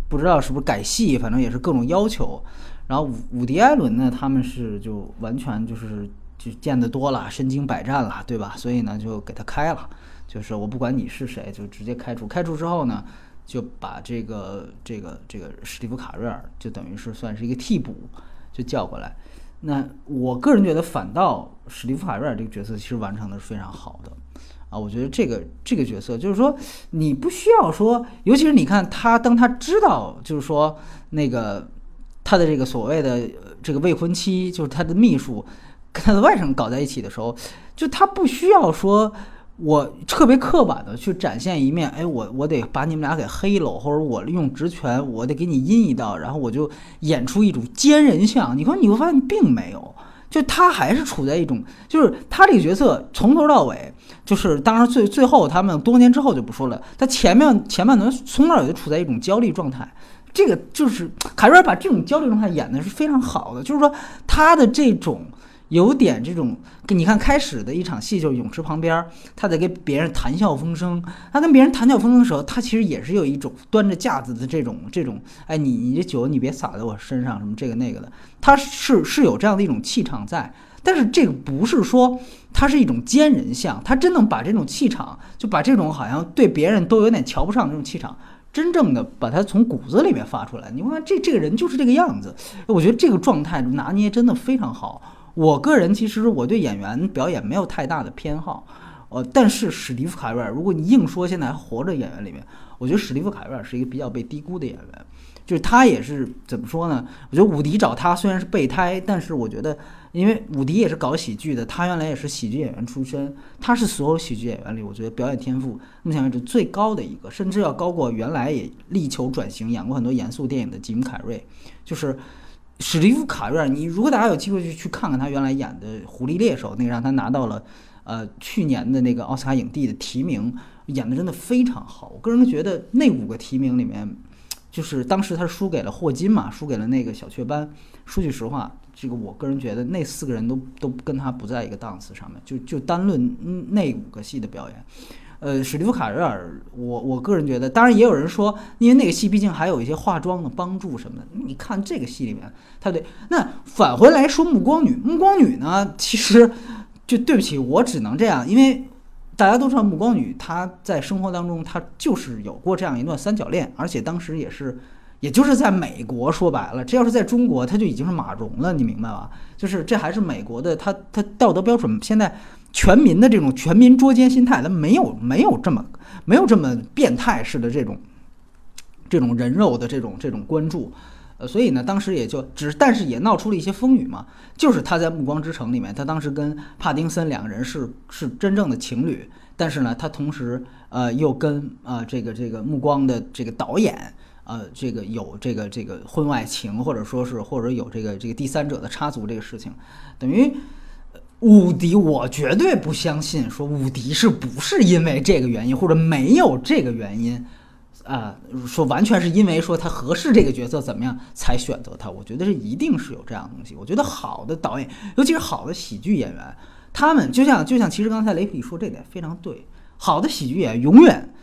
不知道是不是改戏，反正也是各种要求。然后伍伍迪·艾伦呢他们是就完全就是就见得多了，身经百战了，对吧？所以呢就给他开了，就是我不管你是谁，就直接开除。开除之后呢，就把这个这个这个史蒂夫·卡瑞尔就等于是算是一个替补，就叫过来。那我个人觉得，反倒史蒂夫·海瑞尔这个角色其实完成的是非常好的，啊，我觉得这个这个角色就是说，你不需要说，尤其是你看他，当他知道就是说那个他的这个所谓的这个未婚妻，就是他的秘书跟他的外甥搞在一起的时候，就他不需要说。我特别刻板的去展现一面，哎，我我得把你们俩给黑了，或者我利用职权，我得给你阴一道，然后我就演出一种奸人相。你看，你会发现并没有，就他还是处在一种，就是他这个角色从头到尾，就是当然最最后他们多年之后就不说了，他前面前半段从那儿就处在一种焦虑状态。这个就是凯瑞尔把这种焦虑状态演的是非常好的，就是说他的这种。有点这种，你看开始的一场戏就是泳池旁边，他在跟别人谈笑风生。他跟别人谈笑风生的时候，他其实也是有一种端着架子的这种这种，哎，你你这酒你别洒在我身上，什么这个那个的，他是是有这样的一种气场在。但是这个不是说他是一种奸人相，他真能把这种气场，就把这种好像对别人都有点瞧不上这种气场，真正的把他从骨子里面发出来。你看这这个人就是这个样子，我觉得这个状态拿捏真的非常好。我个人其实我对演员表演没有太大的偏好，呃，但是史蒂夫·凯瑞尔，如果你硬说现在还活着演员里面，我觉得史蒂夫·凯瑞尔是一个比较被低估的演员，就是他也是怎么说呢？我觉得伍迪找他虽然是备胎，但是我觉得，因为伍迪也是搞喜剧的，他原来也是喜剧演员出身，他是所有喜剧演员里我觉得表演天赋目前为止最高的一个，甚至要高过原来也力求转型演过很多严肃电影的吉姆·凯瑞，就是。史蒂夫·卡瑞尔，你如果大家有机会去去看看他原来演的《狐狸猎手》，那个让他拿到了，呃，去年的那个奥斯卡影帝的提名，演的真的非常好。我个人觉得那五个提名里面，就是当时他输给了霍金嘛，输给了那个小雀斑。说句实话，这个我个人觉得那四个人都都跟他不在一个档次上面。就就单论那五个戏的表演。呃，史蒂夫·卡瑞尔，我我个人觉得，当然也有人说，因为那个戏毕竟还有一些化妆的帮助什么的。你看这个戏里面，他对那返回来说，暮光女，暮光女呢，其实就对不起，我只能这样，因为大家都知道，暮光女她在生活当中，她就是有过这样一段三角恋，而且当时也是，也就是在美国，说白了，这要是在中国，她就已经是马蓉了，你明白吧？就是这还是美国的，她她道德标准现在。全民的这种全民捉奸心态，他没有没有这么没有这么变态式的这种这种人肉的这种这种关注，呃，所以呢，当时也就只但是也闹出了一些风雨嘛。就是他在《暮光之城》里面，他当时跟帕丁森两个人是是真正的情侣，但是呢，他同时呃又跟啊这个这个暮光的这个导演呃这个有这个这个婚外情，或者说是或者有这个这个第三者的插足这个事情，等于。伍迪，我绝对不相信说伍迪是不是因为这个原因，或者没有这个原因，啊，说完全是因为说他合适这个角色怎么样才选择他？我觉得是一定是有这样的东西。我觉得好的导演，尤其是好的喜剧演员，他们就像就像其实刚才雷皮说这点非常对，好的喜剧演员永远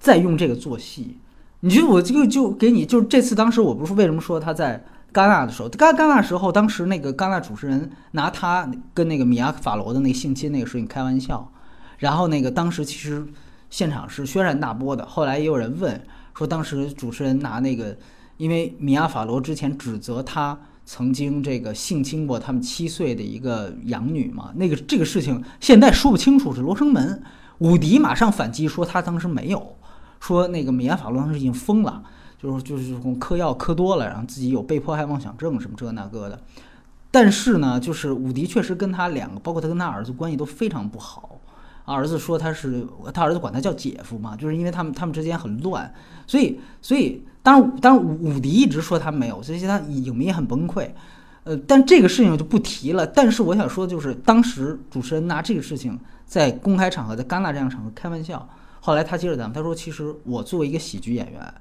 在用这个做戏。你觉得我这个就给你，就是这次当时我不是为什么说他在。戛纳的时候，戛戛纳时候，当时那个戛纳主持人拿他跟那个米娅法罗的那个性侵那个事情开玩笑，然后那个当时其实现场是轩然大波的。后来也有人问说，当时主持人拿那个，因为米娅法罗之前指责他曾经这个性侵过他们七岁的一个养女嘛，那个这个事情现在说不清楚是罗生门。伍迪马上反击说他当时没有，说那个米娅法罗当时已经疯了。就是就是嗑药嗑多了，然后自己有被迫害妄想症什么这那个的，但是呢，就是伍迪确实跟他两个，包括他跟他儿子关系都非常不好。儿子说他是他儿子管他叫姐夫嘛，就是因为他们他们之间很乱，所以所以当然当然伍迪一直说他没有，所以他影迷也很崩溃。呃，但这个事情就不提了。但是我想说，就是当时主持人拿这个事情在公开场合，在戛纳这样场合开玩笑。后来他接着讲，他说：“其实我作为一个喜剧演员，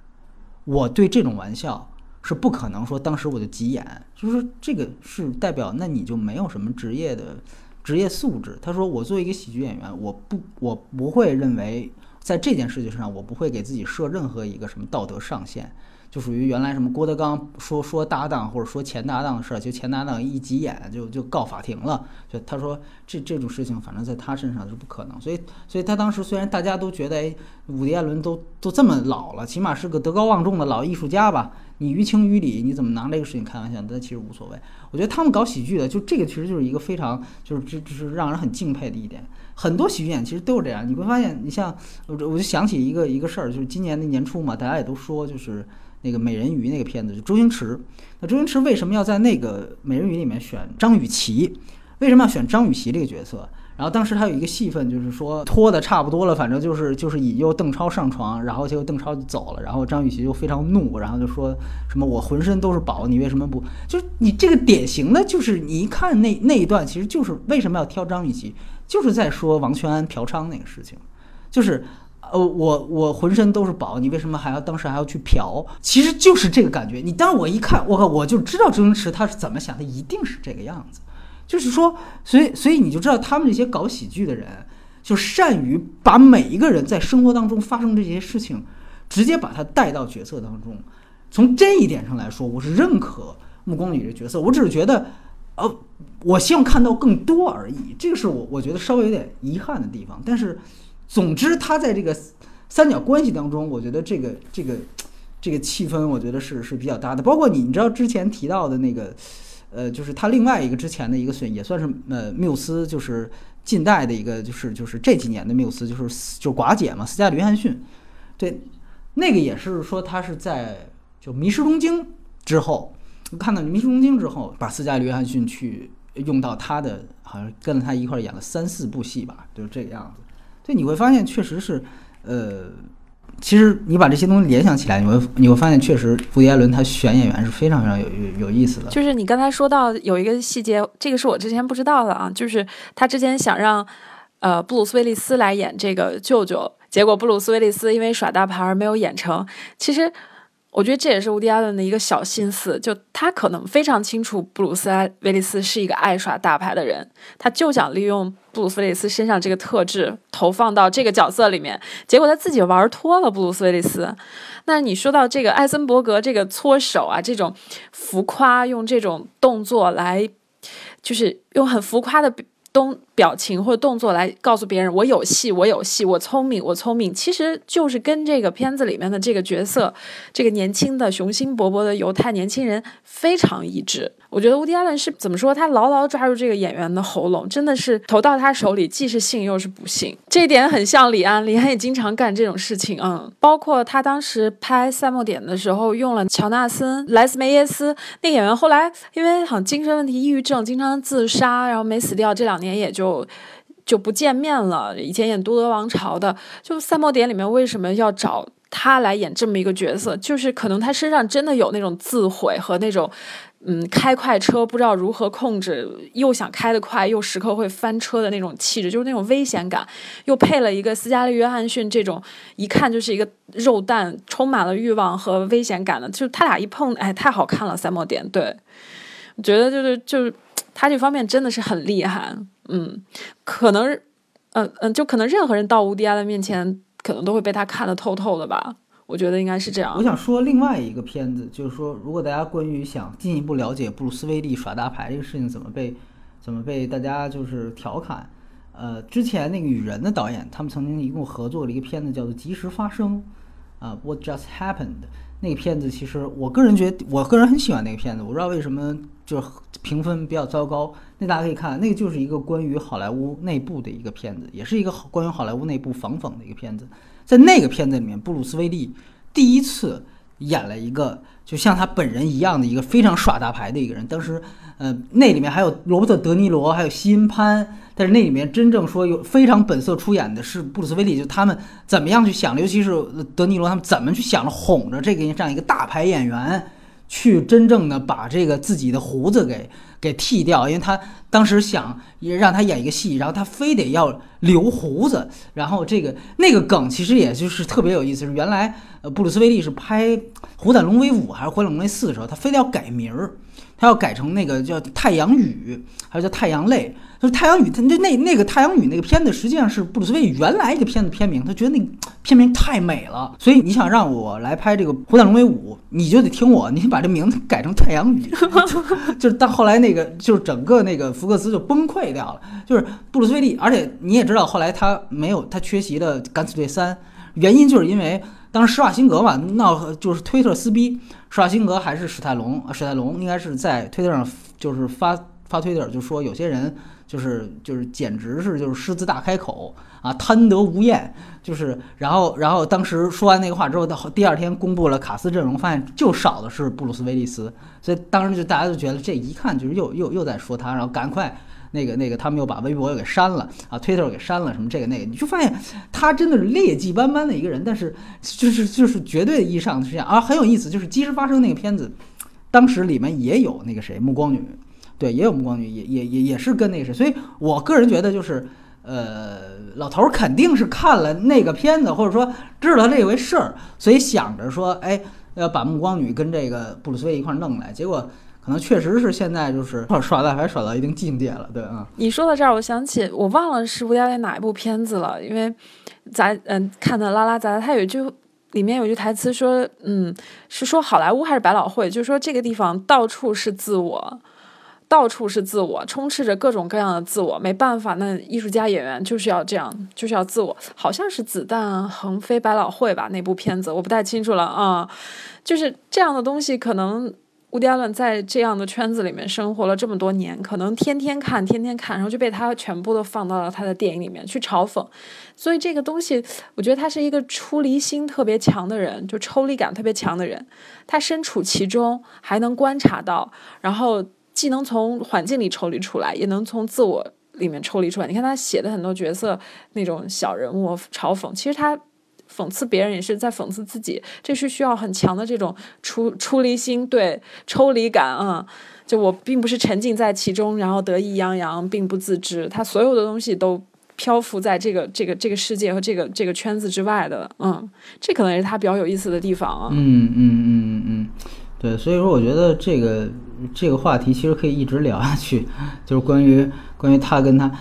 我对这种玩笑是不可能说当时我就急眼，就是说这个是代表那你就没有什么职业的职业素质。”他说：“我作为一个喜剧演员，我不我不会认为在这件事情上，我不会给自己设任何一个什么道德上限。”就属于原来什么郭德纲说说搭档或者说前搭档的事儿，就前搭档一急眼就就告法庭了。就他说这这种事情，反正在他身上是不可能。所以所以他当时虽然大家都觉得哎，伍迪·艾伦都都这么老了，起码是个德高望重的老艺术家吧？你于情于理，你怎么拿这个事情开玩笑？但其实无所谓。我觉得他们搞喜剧的，就这个其实就是一个非常就是这就是让人很敬佩的一点。很多喜剧演员其实都是这样。你会发现，你像我我就想起一个一个事儿，就是今年的年初嘛，大家也都说就是。那个美人鱼那个片子，就周星驰。那周星驰为什么要在那个美人鱼里面选张雨绮？为什么要选张雨绮这个角色？然后当时他有一个戏份，就是说拖的差不多了，反正就是就是引诱邓超上床，然后结果邓超就走了，然后张雨绮就非常怒，然后就说什么我浑身都是宝，你为什么不？就是你这个典型的，就是你一看那那一段，其实就是为什么要挑张雨绮，就是在说王全安嫖娼那个事情，就是。呃，我我浑身都是宝，你为什么还要当时还要去嫖？其实就是这个感觉。你当我一看，我靠，我就知道周星驰他是怎么想，他一定是这个样子。就是说，所以所以你就知道他们这些搞喜剧的人，就善于把每一个人在生活当中发生这些事情，直接把他带到角色当中。从这一点上来说，我是认可暮光女这角色。我只是觉得，呃，我希望看到更多而已。这个是我我觉得稍微有点遗憾的地方，但是。总之，他在这个三角关系当中，我觉得这个这个这个气氛，我觉得是是比较搭的。包括你，你知道之前提到的那个，呃，就是他另外一个之前的一个算也算是呃缪斯，就是近代的一个，就是就是这几年的缪斯，就是就寡姐嘛，斯嘉丽约翰逊。对，那个也是说他是在就《迷失东京》之后，看到《迷失东京》之后，把斯嘉丽约翰逊去用到他的，好像跟着他一块演了三四部戏吧，就是这个样子。所以你会发现，确实是，呃，其实你把这些东西联想起来，你会你会发现，确实，布迪艾伦他选演员是非常非常有有有意思的。就是你刚才说到有一个细节，这个是我之前不知道的啊，就是他之前想让呃布鲁斯威利斯来演这个舅舅，结果布鲁斯威利斯因为耍大牌而没有演成。其实。我觉得这也是乌迪·艾伦的一个小心思，就他可能非常清楚布鲁斯·威利斯是一个爱耍大牌的人，他就想利用布鲁斯·威利斯身上这个特质投放到这个角色里面，结果他自己玩脱了布鲁斯·威利斯。那你说到这个艾森伯格这个搓手啊，这种浮夸，用这种动作来，就是用很浮夸的。东表情或动作来告诉别人我有戏，我有戏，我聪明，我聪明，其实就是跟这个片子里面的这个角色，这个年轻的雄心勃勃的犹太年轻人非常一致。我觉得乌迪·艾伦是怎么说？他牢牢抓住这个演员的喉咙，真的是投到他手里，既是幸又是不幸。这一点很像李安，李安也经常干这种事情。嗯，包括他当时拍《赛末点》的时候，用了乔纳森·莱斯梅耶斯那演员，后来因为好像精神问题、抑郁症，经常自杀，然后没死掉。这两年也就就就不见面了。以前演《都德王朝》的，就《赛末点》里面为什么要找他来演这么一个角色？就是可能他身上真的有那种自毁和那种。嗯，开快车不知道如何控制，又想开得快，又时刻会翻车的那种气质，就是那种危险感，又配了一个斯嘉丽·约翰逊这种一看就是一个肉蛋，充满了欲望和危险感的，就他俩一碰，哎，太好看了。三毛点，对，我觉得就是就是他这方面真的是很厉害。嗯，可能，嗯嗯，就可能任何人到乌迪亚的面前，可能都会被他看得透透的吧。我觉得应该是这样。我想说另外一个片子，就是说，如果大家关于想进一步了解布鲁斯威利耍大牌这个事情怎么被怎么被大家就是调侃，呃，之前那个雨人的导演他们曾经一共合作了一个片子叫做《及时发生》，啊，What Just Happened。那个片子其实我个人觉得，我个人很喜欢那个片子。我不知道为什么就评分比较糟糕。那大家可以看，那个就是一个关于好莱坞内部的一个片子，也是一个关于好莱坞内部仿讽的一个片子。在那个片子里面，布鲁斯威利第一次演了一个就像他本人一样的一个非常耍大牌的一个人。当时，呃，那里面还有罗伯特·德尼罗，还有西恩·潘，但是那里面真正说有非常本色出演的是布鲁斯·威利，就他们怎么样去想，尤其是德尼罗他们怎么去想着哄着这个这样一个大牌演员，去真正的把这个自己的胡子给。给剃掉，因为他当时想让他演一个戏，然后他非得要留胡子，然后这个那个梗其实也就是特别有意思。是原来呃布鲁斯威利是拍《虎胆龙威五》还是《虎胆龙威四》的时候，他非得要改名儿，他要改成那个叫太阳雨，还是叫太阳泪。就是太阳雨，他那那那个太阳雨那个片子实际上是布鲁斯威利原来一个片子片名，他觉得那片名太美了，所以你想让我来拍这个《虎胆龙威五》，你就得听我，你把这名字改成太阳雨，[LAUGHS] 就是到后来那个就是整个那个福克斯就崩溃掉了，就是布鲁斯威利，而且你也知道后来他没有他缺席的《敢死队三》，原因就是因为当时施瓦辛格嘛闹就是推特撕逼，施瓦辛格还是史泰龙啊，史泰龙应该是在推特上就是发发推特就说有些人。就是就是简直是就是狮子大开口啊，贪得无厌。就是然后然后当时说完那个话之后，到第二天公布了卡斯阵容，发现就少的是布鲁斯威利斯，所以当时就大家就觉得这一看就是又又又在说他，然后赶快那个那个他们又把微博又给删了啊，推特给删了什么这个那个，你就发现他真的是劣迹斑斑的一个人，但是就是就是绝对意义上是这样啊，很有意思，就是即时发生那个片子，当时里面也有那个谁暮光女。对，也有目光女，也也也也是跟那个谁，所以我个人觉得就是，呃，老头肯定是看了那个片子，或者说知道这回事儿，所以想着说，哎，要把目光女跟这个布鲁斯威一块弄来，结果可能确实是现在就是 [LAUGHS] 耍大牌耍到一定境界了，对啊。你说到这儿，我想起我忘了是吴亚威哪一部片子了，因为咱嗯看的拉拉杂杂，他有一句里面有句台词说，嗯，是说好莱坞还是百老汇，就是说这个地方到处是自我。到处是自我，充斥着各种各样的自我，没办法，那艺术家演员就是要这样，就是要自我。好像是子弹横飞百老汇吧，那部片子我不太清楚了啊。就是这样的东西，可能乌迪·艾伦在这样的圈子里面生活了这么多年，可能天天看，天天看，然后就被他全部都放到了他的电影里面去嘲讽。所以这个东西，我觉得他是一个出离心特别强的人，就抽离感特别强的人。他身处其中，还能观察到，然后。既能从环境里抽离出来，也能从自我里面抽离出来。你看他写的很多角色，那种小人物嘲讽，其实他讽刺别人也是在讽刺自己。这是需要很强的这种出出离心，对抽离感啊。就我并不是沉浸在其中，然后得意洋洋，并不自知。他所有的东西都漂浮在这个这个这个世界和这个这个圈子之外的。嗯，这可能也是他比较有意思的地方啊。嗯嗯嗯嗯。对，所以说我觉得这个这个话题其实可以一直聊下去，就是关于关于他跟他，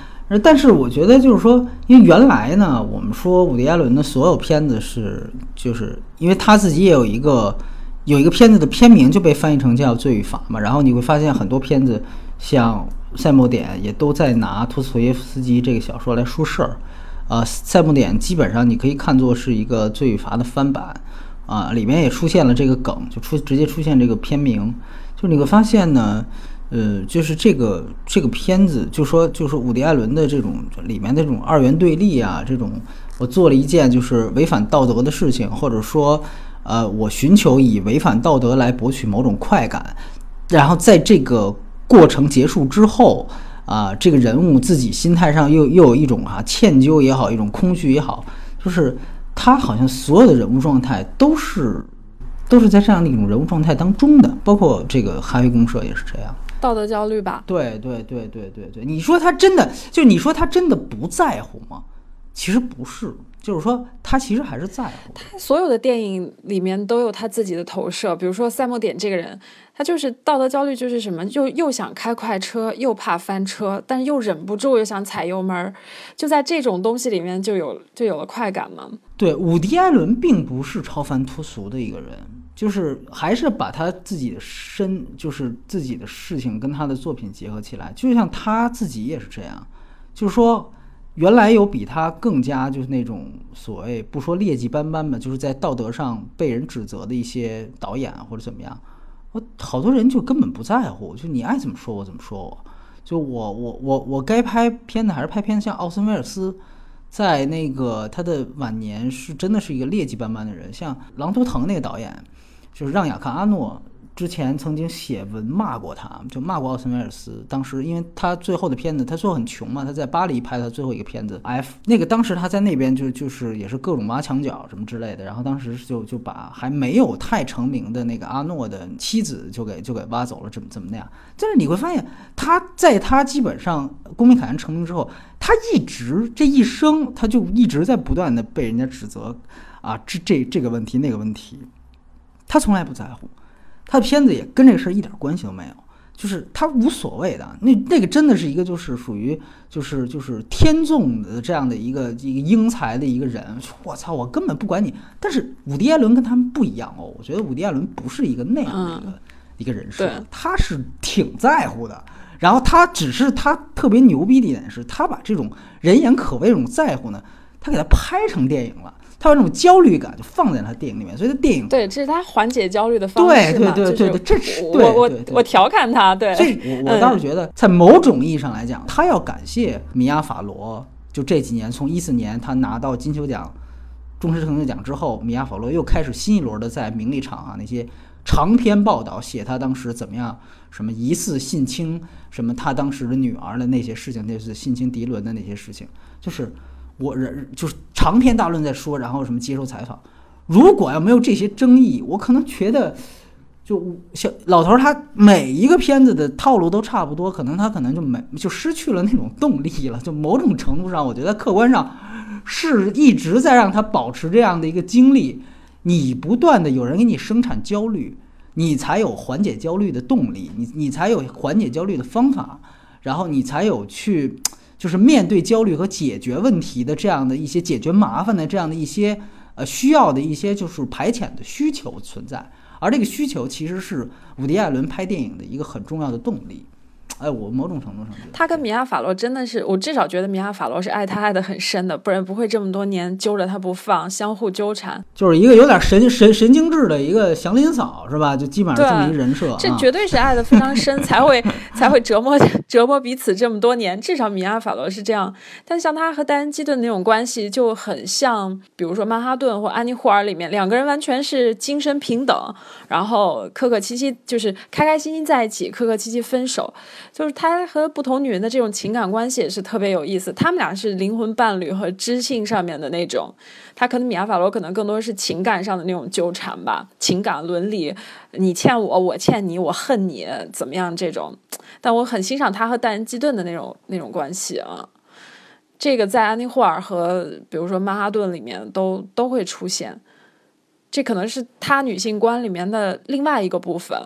但是我觉得就是说，因为原来呢，我们说伍迪·艾伦的所有片子是，就是因为他自己也有一个有一个片子的片名就被翻译成叫《罪与罚》嘛，然后你会发现很多片子像《赛末点》也都在拿托斯托耶夫斯基这个小说来说事儿，呃，《赛末点》基本上你可以看作是一个《罪与罚》的翻版。啊，里面也出现了这个梗，就出直接出现这个片名，就你会发现呢，呃，就是这个这个片子，就说就是伍迪·艾伦的这种里面的这种二元对立啊，这种我做了一件就是违反道德的事情，或者说，呃，我寻求以违反道德来博取某种快感，然后在这个过程结束之后，啊，这个人物自己心态上又又有一种啊歉疚也好，一种空虚也好，就是。他好像所有的人物状态都是，都是在这样的一种人物状态当中的，包括这个哈维公社也是这样，道德焦虑吧？对对对对对对，你说他真的就你说他真的不在乎吗？其实不是。就是说，他其实还是在乎。他所有的电影里面都有他自己的投射，比如说赛末点这个人，他就是道德焦虑，就是什么，又又想开快车，又怕翻车，但是又忍不住又想踩油门，就在这种东西里面就有就有了快感嘛。对，伍迪·艾伦并不是超凡脱俗的一个人，就是还是把他自己的身，就是自己的事情跟他的作品结合起来，就像他自己也是这样，就是说。原来有比他更加就是那种所谓不说劣迹斑斑吧，就是在道德上被人指责的一些导演或者怎么样，我好多人就根本不在乎，就你爱怎么说我怎么说我，就我我我我该拍片子还是拍片子，像奥森威尔斯，在那个他的晚年是真的是一个劣迹斑斑的人，像《狼图腾》那个导演。就是让雅克阿诺。之前曾经写文骂过他，就骂过奥森威尔斯。当时因为他最后的片子，他最后很穷嘛，他在巴黎拍他最后一个片子 F。那个当时他在那边就就是也是各种挖墙脚什么之类的。然后当时就就把还没有太成名的那个阿诺的妻子就给就给挖走了，怎么怎么那样。但是你会发现，他在他基本上公民凯恩成名之后，他一直这一生他就一直在不断的被人家指责啊，这这这个问题那个问题，他从来不在乎。他的片子也跟这个事儿一点关系都没有，就是他无所谓的。那那个真的是一个就是属于就是就是天纵的这样的一个一个英才的一个人。我操，我根本不管你。但是伍迪·艾伦跟他们不一样哦，我觉得伍迪·艾伦不是一个那样的一个一个人设，他是挺在乎的。然后他只是他特别牛逼的一点是，他把这种人言可畏这种在乎呢，他给他拍成电影了。他有那种焦虑感，就放在他电影里面，所以他电影对，这是他缓解焦虑的方式嘛？对对对对，这是我我我调侃他，对。所以，我我倒是觉得，在某种意义上来讲，他要感谢米娅·法罗。就这几年，从一四年他拿到金球奖终身成就奖之后，米娅·法罗又开始新一轮的在名利场啊那些长篇报道，写他当时怎么样，什么疑似性侵，什么他当时的女儿的那些事情，那是性侵迪伦的那些事情，就是。我人就是长篇大论在说，然后什么接受采访。如果要没有这些争议，我可能觉得，就小老头他每一个片子的套路都差不多，可能他可能就没就失去了那种动力了。就某种程度上，我觉得客观上是一直在让他保持这样的一个经历。你不断的有人给你生产焦虑，你才有缓解焦虑的动力，你你才有缓解焦虑的方法，然后你才有去。就是面对焦虑和解决问题的这样的一些解决麻烦的这样的一些呃需要的一些就是排遣的需求存在，而这个需求其实是伍迪·艾伦拍电影的一个很重要的动力。哎，我某种程度上觉得他跟米娅·法罗真的是，我至少觉得米娅·法罗是爱他爱的很深的，不然不会这么多年揪着他不放，相互纠缠。就是一个有点神神神经质的一个祥林嫂，是吧？就基本上这么一人设。这绝对是爱的非常深，才会才会折磨折磨彼此这么多年。至少米娅·法罗是这样，但像他和戴恩·基顿那种关系就很像，比如说《曼哈顿》或《安妮·霍尔》里面，两个人完全是精神平等，然后客客气气，就是开开心心在一起，客客气气分手。就是他和不同女人的这种情感关系也是特别有意思，他们俩是灵魂伴侣和知性上面的那种，他可能米亚法罗可能更多是情感上的那种纠缠吧，情感伦理，你欠我，我欠你，我恨你，怎么样这种？但我很欣赏他和戴恩基顿的那种那种关系啊，这个在安妮霍尔和比如说曼哈顿里面都都会出现，这可能是他女性观里面的另外一个部分。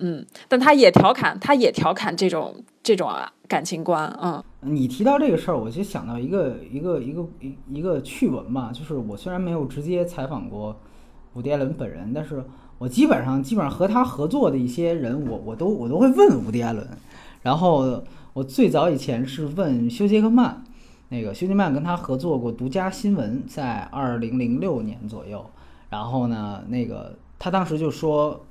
嗯，但他也调侃，他也调侃这种这种啊感情观。嗯，你提到这个事儿，我就想到一个一个一个一一个趣闻吧，就是我虽然没有直接采访过伍迪·艾伦本人，但是我基本上基本上和他合作的一些人，我我都我都会问伍迪·艾伦。然后我最早以前是问休·杰克曼，那个休·杰克曼跟他合作过《独家新闻》，在二零零六年左右。然后呢，那个他当时就说，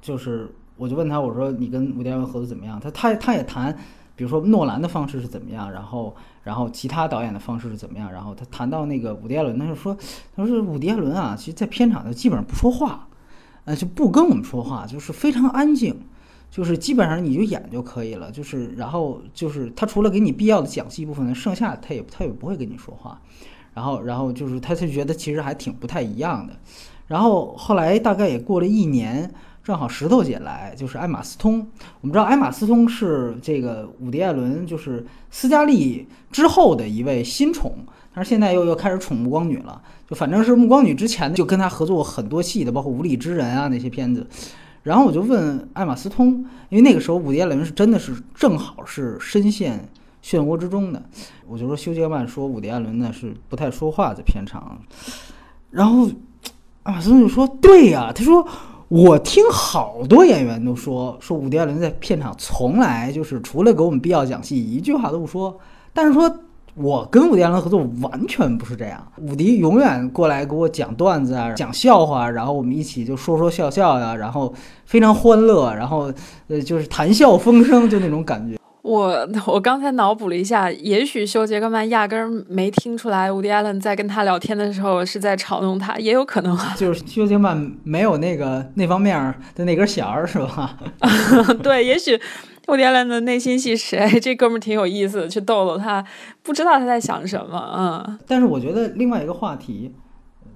就是。我就问他，我说你跟伍迪·艾伦合作怎么样？他他他也谈，比如说诺兰的方式是怎么样，然后然后其他导演的方式是怎么样，然后他谈到那个伍迪·艾伦，他就说，他说伍迪·艾伦啊，其实在片场就基本上不说话，呃，就不跟我们说话，就是非常安静，就是基本上你就演就可以了，就是然后就是他除了给你必要的讲戏部分呢，剩下他也他也不会跟你说话，然后然后就是他就觉得其实还挺不太一样的，然后后来大概也过了一年。正好石头姐来，就是艾玛斯通。我们知道艾玛斯通是这个伍迪·艾伦，就是斯嘉丽之后的一位新宠，但是现在又又开始宠暮光女了。就反正是暮光女之前就跟他合作过很多戏的，包括《无理之人》啊那些片子。然后我就问艾玛斯通，因为那个时候伍迪·艾伦是真的是正好是深陷漩涡之中的。我就说休·杰曼说伍迪·艾伦呢是不太说话在片场，然后艾玛斯通就说：“对呀，他说。”我听好多演员都说，说伍迪·艾伦在片场从来就是除了给我们必要讲戏，一句话都不说。但是说我跟伍迪·艾伦合作完全不是这样，伍迪永远过来给我讲段子啊，讲笑话，然后我们一起就说说笑笑呀，然后非常欢乐，然后呃就是谈笑风生，就那种感觉。我我刚才脑补了一下，也许休·杰克曼压根儿没听出来，伍迪·艾伦在跟他聊天的时候是在嘲弄他，也有可能啊。[LAUGHS] 就是休·杰克曼没有那个那方面的那根弦儿，是吧？[LAUGHS] 对，也许伍迪·艾伦的内心戏是，哎，这哥们儿挺有意思的，去逗逗他，不知道他在想什么。嗯。但是我觉得另外一个话题，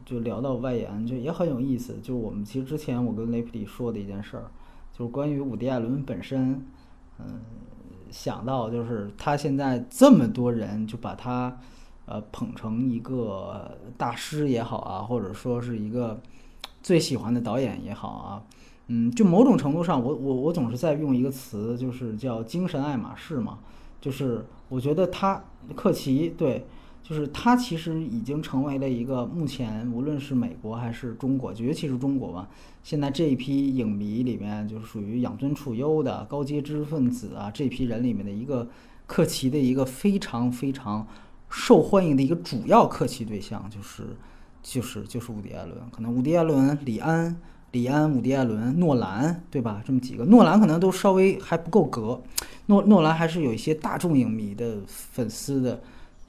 就聊到外延，就也很有意思。就是我们其实之前我跟雷普利说的一件事儿，就是关于伍迪·艾伦本身，嗯。想到就是他现在这么多人就把他，呃捧成一个大师也好啊，或者说是一个最喜欢的导演也好啊，嗯，就某种程度上，我我我总是在用一个词，就是叫精神爱马仕嘛，就是我觉得他克奇对。就是他其实已经成为了一个目前无论是美国还是中国，就尤其是中国吧，现在这一批影迷里面就是属于养尊处优的高阶知识分子啊，这批人里面的一个克奇的一个非常非常受欢迎的一个主要克奇对象，就是就是就是伍迪·艾伦，可能伍迪·艾伦、李安、李安、伍迪·艾伦、诺兰，对吧？这么几个，诺兰可能都稍微还不够格，诺诺兰还是有一些大众影迷的粉丝的。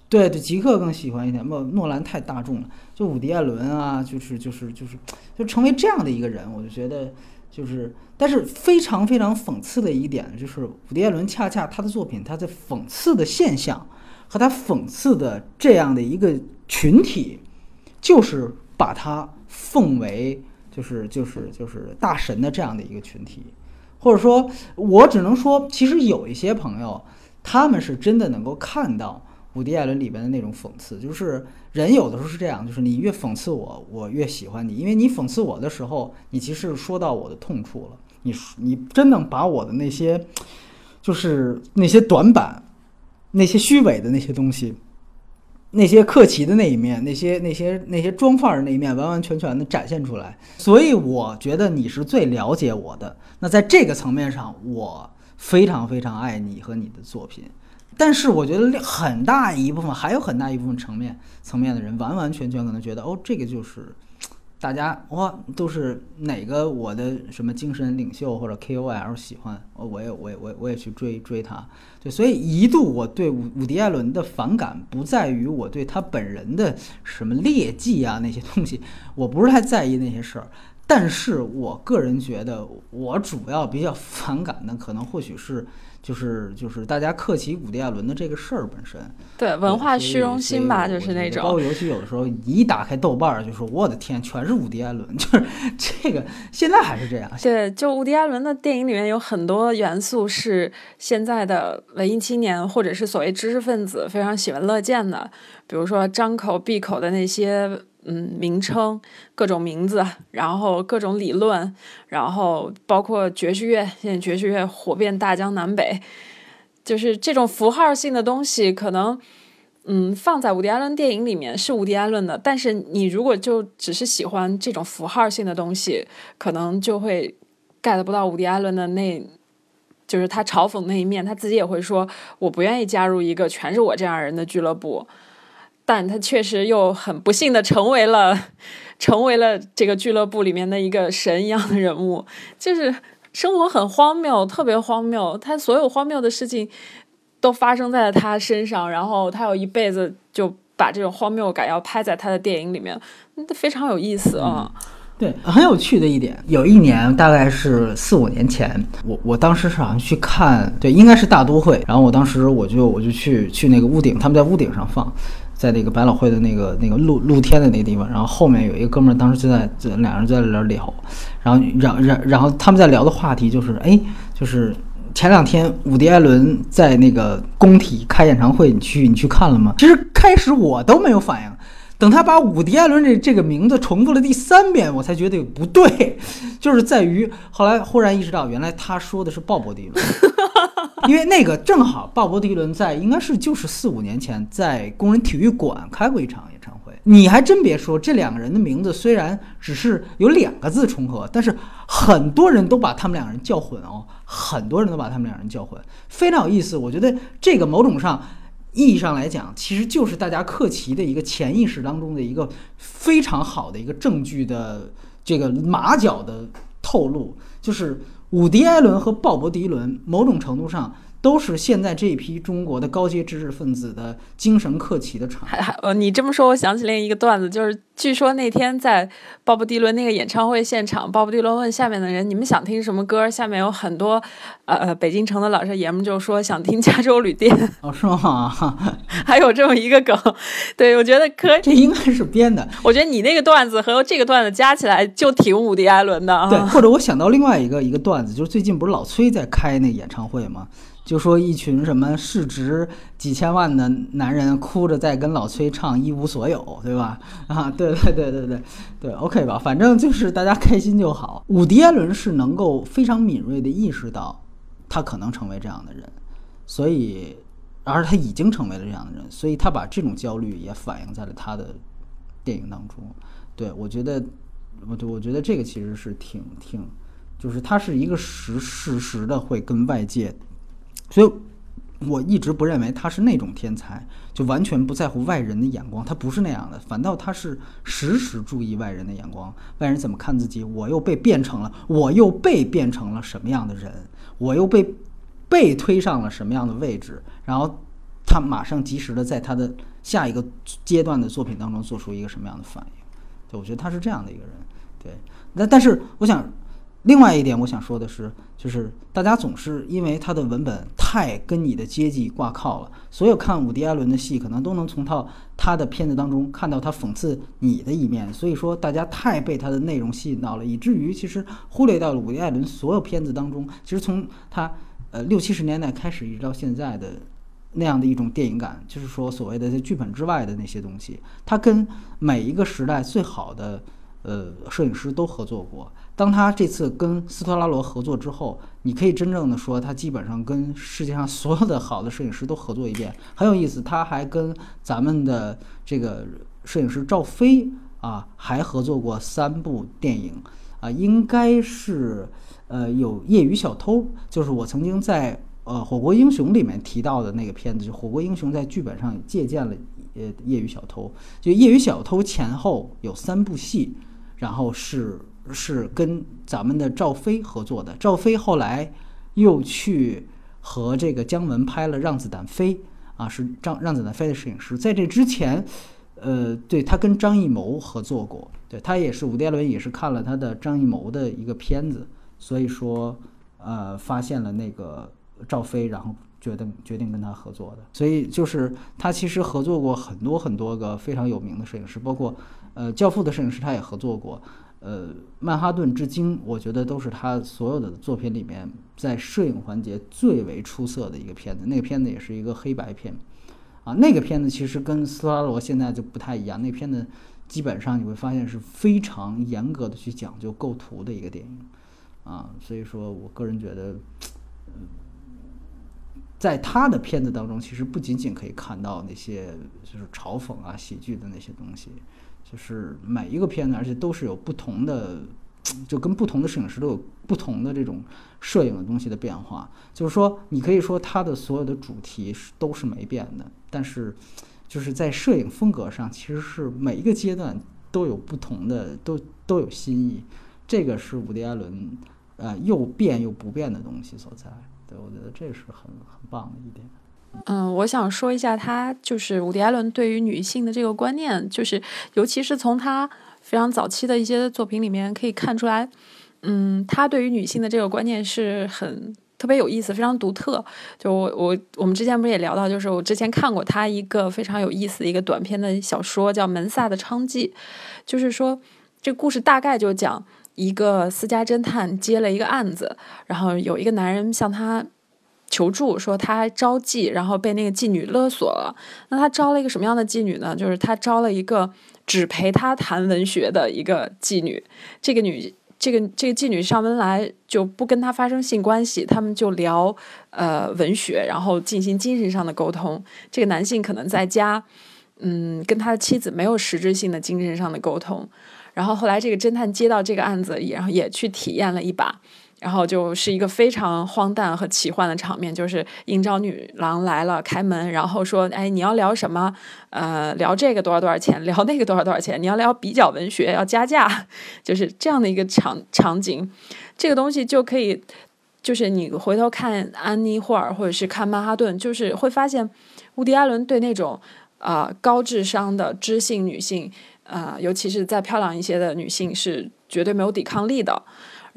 对对，极客更喜欢一点。不，诺兰太大众了。就伍迪·艾伦啊，就是就是就是，就成为这样的一个人，我就觉得就是。但是非常非常讽刺的一点就是，伍迪·艾伦恰恰他的作品，他在讽刺的现象和他讽刺的这样的一个群体，就是把他奉为就是就是就是大神的这样的一个群体，或者说，我只能说，其实有一些朋友，他们是真的能够看到。伍迪·艾伦里边的那种讽刺，就是人有的时候是这样，就是你越讽刺我，我越喜欢你，因为你讽刺我的时候，你其实说到我的痛处了，你你真能把我的那些，就是那些短板，那些虚伪的那些东西，那些客气的那一面，那些那些那些装范儿那一面，完完全全的展现出来。所以我觉得你是最了解我的。那在这个层面上，我非常非常爱你和你的作品。但是我觉得很大一部分，还有很大一部分层面层面的人，完完全全可能觉得，哦，这个就是大家哇，都是哪个我的什么精神领袖或者 KOL 喜欢，我也我也我也我也去追追他。对，所以一度我对伍伍迪·艾伦的反感不在于我对他本人的什么劣迹啊那些东西，我不是太在意那些事儿。但是我个人觉得，我主要比较反感的，可能或许是。就是就是大家客气伍迪·艾伦的这个事儿本身，对文化虚荣心吧，就是那种。包括尤其有的时候一打开豆瓣儿，就说我的天，全是伍迪·艾伦，就是这个现在还是这样。对，就伍迪·艾伦的电影里面有很多元素是现在的文艺青年或者是所谓知识分子非常喜闻乐见的，比如说张口闭口的那些。嗯，名称各种名字，然后各种理论，然后包括爵士乐，现在爵士乐火遍大江南北，就是这种符号性的东西，可能嗯放在伍迪·艾伦电影里面是伍迪·艾伦的，但是你如果就只是喜欢这种符号性的东西，可能就会 get 不到伍迪·艾伦的那，就是他嘲讽那一面，他自己也会说，我不愿意加入一个全是我这样人的俱乐部。但他确实又很不幸的成为了，成为了这个俱乐部里面的一个神一样的人物，就是生活很荒谬，特别荒谬。他所有荒谬的事情都发生在了他身上，然后他有一辈子就把这种荒谬感要拍在他的电影里面，非常有意思啊。对，很有趣的一点，有一年大概是四五年前，我我当时是好像去看，对，应该是大都会，然后我当时我就我就去去那个屋顶，他们在屋顶上放。在那个百老汇的那个那个露露天的那个地方，然后后面有一个哥们儿，当时就在这两人在那聊，然后然然然后他们在聊的话题就是，哎，就是前两天伍迪·艾伦在那个工体开演唱会，你去你去看了吗？其实开始我都没有反应，等他把伍迪·艾伦这这个名字重复了第三遍，我才觉得不对，[LAUGHS] 就是在于后来忽然意识到，原来他说的是鲍勃迪伦。[LAUGHS] 因为那个正好鲍勃迪伦在应该是就是四五年前在工人体育馆开过一场演唱会，你还真别说，这两个人的名字虽然只是有两个字重合，但是很多人都把他们两个人叫混哦，很多人都把他们两人叫混，非常有意思。我觉得这个某种上意义上来讲，其实就是大家克奇的一个潜意识当中的一个非常好的一个证据的这个马脚的透露，就是。伍迪·艾伦和鲍勃·迪伦某种程度上都是现在这一批中国的高阶知识分子的精神客奇的产物。还还呃，你这么说，我想起另一个段子，就是据说那天在鲍勃迪伦那个演唱会现场，鲍勃迪伦问下面的人：“你们想听什么歌？”下面有很多呃呃北京城的老少爷们就说想听《加州旅店》。哦，是吗？[LAUGHS] 还有这么一个梗，对我觉得可这应该是编的。我觉得你那个段子和这个段子加起来就挺伍迪·艾伦的啊。对，或者我想到另外一个一个段子，就是最近不是老崔在开那演唱会吗？就说一群什么市值几千万的男人哭着在跟老崔唱一无所有，对吧？[LAUGHS] 啊，对对对对对对，OK 吧？反正就是大家开心就好。伍迪·艾伦是能够非常敏锐地意识到他可能成为这样的人，所以，而他已经成为了这样的人，所以他把这种焦虑也反映在了他的电影当中。对我觉得，我我觉得这个其实是挺挺，就是他是一个实事实的会跟外界。所以，我一直不认为他是那种天才，就完全不在乎外人的眼光。他不是那样的，反倒他是时时注意外人的眼光，外人怎么看自己，我又被变成了，我又被变成了什么样的人，我又被被推上了什么样的位置，然后他马上及时的在他的下一个阶段的作品当中做出一个什么样的反应。对，我觉得他是这样的一个人。对，那但是我想。另外一点，我想说的是，就是大家总是因为他的文本太跟你的阶级挂靠了，所有看伍迪·艾伦的戏，可能都能从他他的片子当中看到他讽刺你的一面。所以说，大家太被他的内容吸引到了，以至于其实忽略掉了伍迪·艾伦所有片子当中，其实从他呃六七十年代开始一直到现在的那样的一种电影感，就是说所谓的在剧本之外的那些东西，他跟每一个时代最好的呃摄影师都合作过。当他这次跟斯特拉罗合作之后，你可以真正的说，他基本上跟世界上所有的好的摄影师都合作一遍，很有意思。他还跟咱们的这个摄影师赵飞啊，还合作过三部电影啊，应该是呃有《业余小偷》，就是我曾经在呃《火锅英雄》里面提到的那个片子，就《火锅英雄》在剧本上借鉴了呃《业余小偷》，就《业余小偷》前后有三部戏，然后是。是跟咱们的赵飞合作的，赵飞后来又去和这个姜文拍了《让子弹飞》，啊，是张《让子弹飞》的摄影师。在这之前，呃，对他跟张艺谋合作过，对他也是伍迪·艾伦也是看了他的张艺谋的一个片子，所以说，呃，发现了那个赵飞，然后决定决定跟他合作的。所以就是他其实合作过很多很多个非常有名的摄影师，包括呃《教父》的摄影师他也合作过。呃，曼哈顿之鲸，我觉得都是他所有的作品里面在摄影环节最为出色的一个片子。那个片子也是一个黑白片，啊，那个片子其实跟斯拉罗现在就不太一样。那片子基本上你会发现是非常严格的去讲究构图的一个电影，啊，所以说我个人觉得，在他的片子当中，其实不仅仅可以看到那些就是嘲讽啊、喜剧的那些东西。就是每一个片子，而且都是有不同的，就跟不同的摄影师都有不同的这种摄影的东西的变化。就是说，你可以说它的所有的主题是都是没变的，但是就是在摄影风格上，其实是每一个阶段都有不同的，都都有新意。这个是伍迪·艾伦，呃，又变又不变的东西所在。对我觉得这是很很棒的一点。嗯，我想说一下，他就是伍迪·艾伦对于女性的这个观念，就是尤其是从他非常早期的一些作品里面可以看出来，嗯，他对于女性的这个观念是很特别有意思，非常独特。就我我我们之前不是也聊到，就是我之前看过他一个非常有意思的一个短篇的小说，叫《门萨的娼妓》，就是说这故事大概就讲一个私家侦探接了一个案子，然后有一个男人向他。求助说他招妓，然后被那个妓女勒索了。那他招了一个什么样的妓女呢？就是他招了一个只陪他谈文学的一个妓女。这个女，这个这个妓女上门来就不跟他发生性关系，他们就聊呃文学，然后进行精神上的沟通。这个男性可能在家，嗯，跟他的妻子没有实质性的精神上的沟通。然后后来这个侦探接到这个案子，然后也去体验了一把。然后就是一个非常荒诞和奇幻的场面，就是应召女郎来了，开门，然后说：“哎，你要聊什么？呃，聊这个多少多少钱？聊那个多少多少钱？你要聊比较文学，要加价。”就是这样的一个场场景，这个东西就可以就是你回头看安妮霍尔或者是看曼哈顿，就是会发现，伍迪·艾伦对那种啊高智商的知性女性，啊，尤其是再漂亮一些的女性，是绝对没有抵抗力的。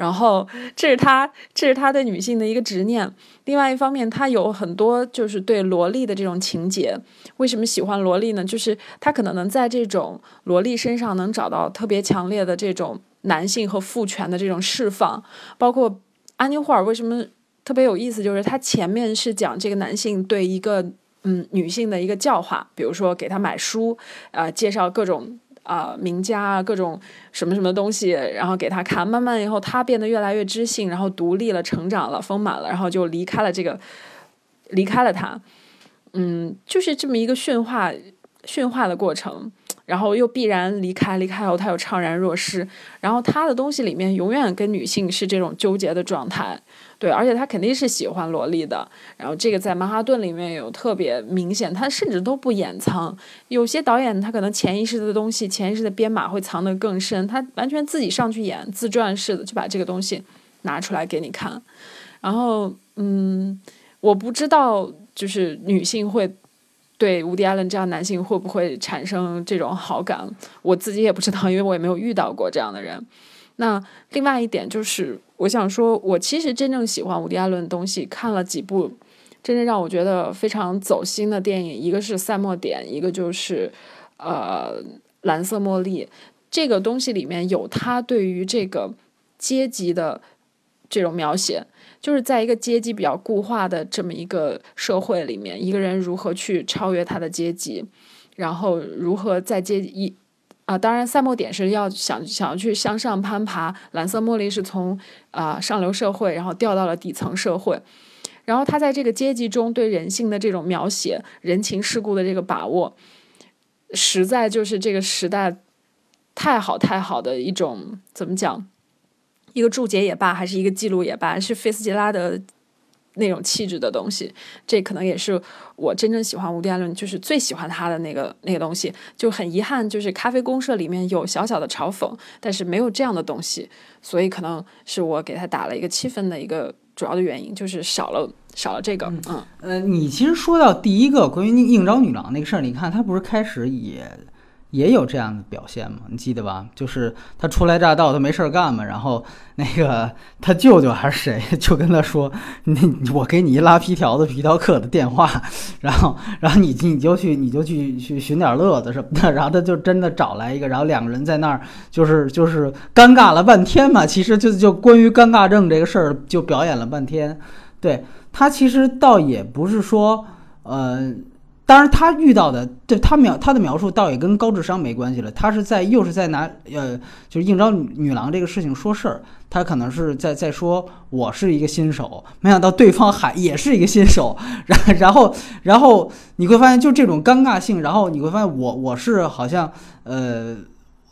然后，这是他，这是他对女性的一个执念。另外一方面，他有很多就是对萝莉的这种情节。为什么喜欢萝莉呢？就是他可能能在这种萝莉身上能找到特别强烈的这种男性和父权的这种释放。包括安妮霍尔为什么特别有意思，就是他前面是讲这个男性对一个嗯女性的一个教化，比如说给他买书，啊，介绍各种。啊，名家啊，各种什么什么东西，然后给他看，慢慢以后他变得越来越知性，然后独立了，成长了，丰满了，然后就离开了这个，离开了他，嗯，就是这么一个驯化、驯化的过程。然后又必然离开，离开后他又怅然若失。然后他的东西里面永远跟女性是这种纠结的状态，对，而且他肯定是喜欢萝莉的。然后这个在曼哈顿里面有特别明显，他甚至都不掩藏。有些导演他可能潜意识的东西，潜意识的编码会藏得更深，他完全自己上去演，自传式的就把这个东西拿出来给你看。然后，嗯，我不知道就是女性会。对伍迪·艾伦这样男性会不会产生这种好感？我自己也不知道，因为我也没有遇到过这样的人。那另外一点就是，我想说，我其实真正喜欢伍迪·艾伦的东西，看了几部真正让我觉得非常走心的电影，一个是《赛末点》，一个就是呃《蓝色茉莉》。这个东西里面有他对于这个阶级的这种描写。就是在一个阶级比较固化的这么一个社会里面，一个人如何去超越他的阶级，然后如何在阶级啊，当然赛末点是要想想要去向上攀爬，蓝色茉莉是从啊上流社会然后掉到了底层社会，然后他在这个阶级中对人性的这种描写，人情世故的这个把握，实在就是这个时代太好太好的一种怎么讲？一个注解也罢，还是一个记录也罢，是菲斯杰拉的那种气质的东西。这可能也是我真正喜欢伍迪·艾伦，就是最喜欢他的那个那个东西。就很遗憾，就是《咖啡公社》里面有小小的嘲讽，但是没有这样的东西，所以可能是我给他打了一个七分的一个主要的原因，就是少了少了这个。嗯，呃，你其实说到第一个关于应招女郎那个事儿，你看他不是开始也。也有这样的表现嘛？你记得吧？就是他初来乍到，他没事儿干嘛，然后那个 [LAUGHS] 他舅舅还是谁，[LAUGHS] 就跟他说：“你我给你一拉皮条的皮条客的电话，[LAUGHS] 然后然后你你就去你就去去寻点乐子什么的。”然后他就真的找来一个，然后两个人在那儿就是就是尴尬了半天嘛。其实就就关于尴尬症这个事儿就表演了半天。对他其实倒也不是说呃。当然，他遇到的，对他描他的描述倒也跟高智商没关系了。他是在又是在拿呃，就是应招女郎这个事情说事儿。他可能是在在说，我是一个新手，没想到对方还也是一个新手。然然后然后你会发现，就这种尴尬性。然后你会发现，我我是好像呃。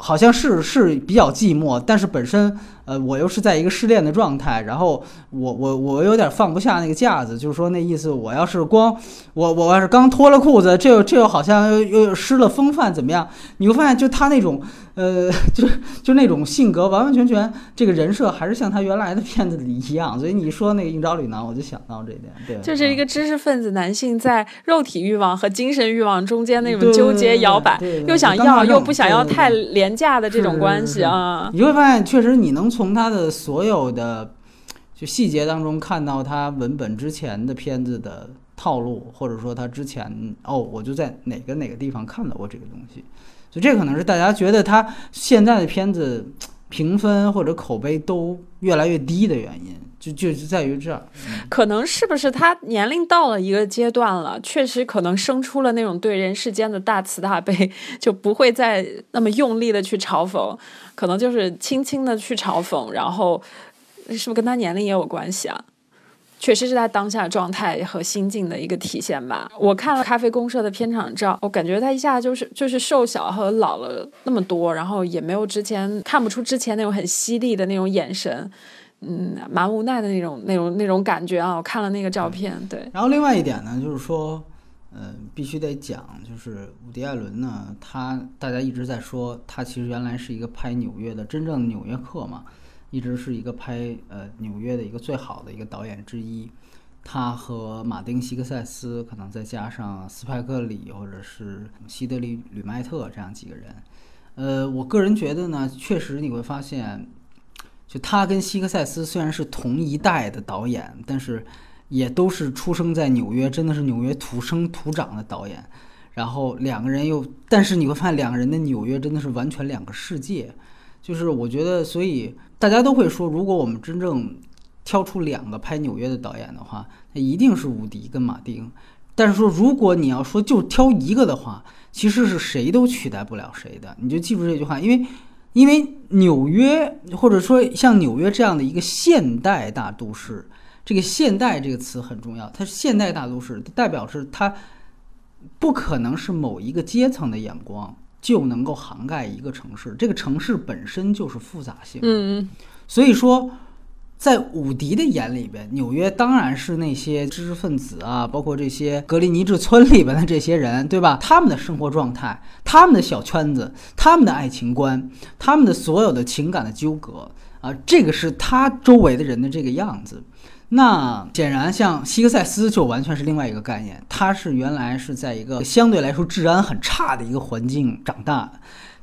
好像是是比较寂寞，但是本身，呃，我又是在一个失恋的状态，然后我我我有点放不下那个架子，就是说那意思，我要是光我我要是刚脱了裤子，这又这又好像又又失了风范，怎么样？你会发现，就他那种。呃，就就那种性格，完完全全这个人设还是像他原来的片子里一样，所以你说那个应招女郎，我就想到这一点，对，就是一个知识分子男性在肉体欲望和精神欲望中间那种纠结摇摆，又想要又不想要太廉价的这种关系啊。你会发现，确实你能从他的所有的就细节当中看到他文本之前的片子的套路，或者说他之前哦，我就在哪个哪个地方看到过这个东西。所以这可能是大家觉得他现在的片子评分或者口碑都越来越低的原因，就就是在于这。可能是不是他年龄到了一个阶段了，确实可能生出了那种对人世间的大慈大悲，就不会再那么用力的去嘲讽，可能就是轻轻的去嘲讽，然后是不是跟他年龄也有关系啊？确实是他当下状态和心境的一个体现吧。我看了《咖啡公社》的片场照，我感觉他一下就是就是瘦小和老了那么多，然后也没有之前看不出之前那种很犀利的那种眼神，嗯，蛮无奈的那种那种那种感觉啊。我看了那个照片，对。然后另外一点呢，就是说，嗯，必须得讲，就是伍迪·艾伦呢，他大家一直在说他其实原来是一个拍纽约的真正的纽约客嘛。一直是一个拍呃纽约的一个最好的一个导演之一。他和马丁·西克塞斯，可能再加上斯派克·里或者是西德里·吕麦特这样几个人，呃，我个人觉得呢，确实你会发现，就他跟西克塞斯虽然是同一代的导演，但是也都是出生在纽约，真的是纽约土生土长的导演。然后两个人又，但是你会发现两个人的纽约真的是完全两个世界。就是我觉得，所以大家都会说，如果我们真正挑出两个拍纽约的导演的话，那一定是伍迪跟马丁。但是说，如果你要说就挑一个的话，其实是谁都取代不了谁的。你就记住这句话，因为因为纽约或者说像纽约这样的一个现代大都市，这个“现代”这个词很重要。它是现代大都市，代表是它不可能是某一个阶层的眼光就能够涵盖一个城市。这个城市本身就是复杂性。嗯，所以说。在伍迪的眼里边，纽约当然是那些知识分子啊，包括这些格林尼治村里边的这些人，对吧？他们的生活状态，他们的小圈子，他们的爱情观，他们的所有的情感的纠葛啊，这个是他周围的人的这个样子。那显然，像希克塞斯就完全是另外一个概念，他是原来是在一个相对来说治安很差的一个环境长大的。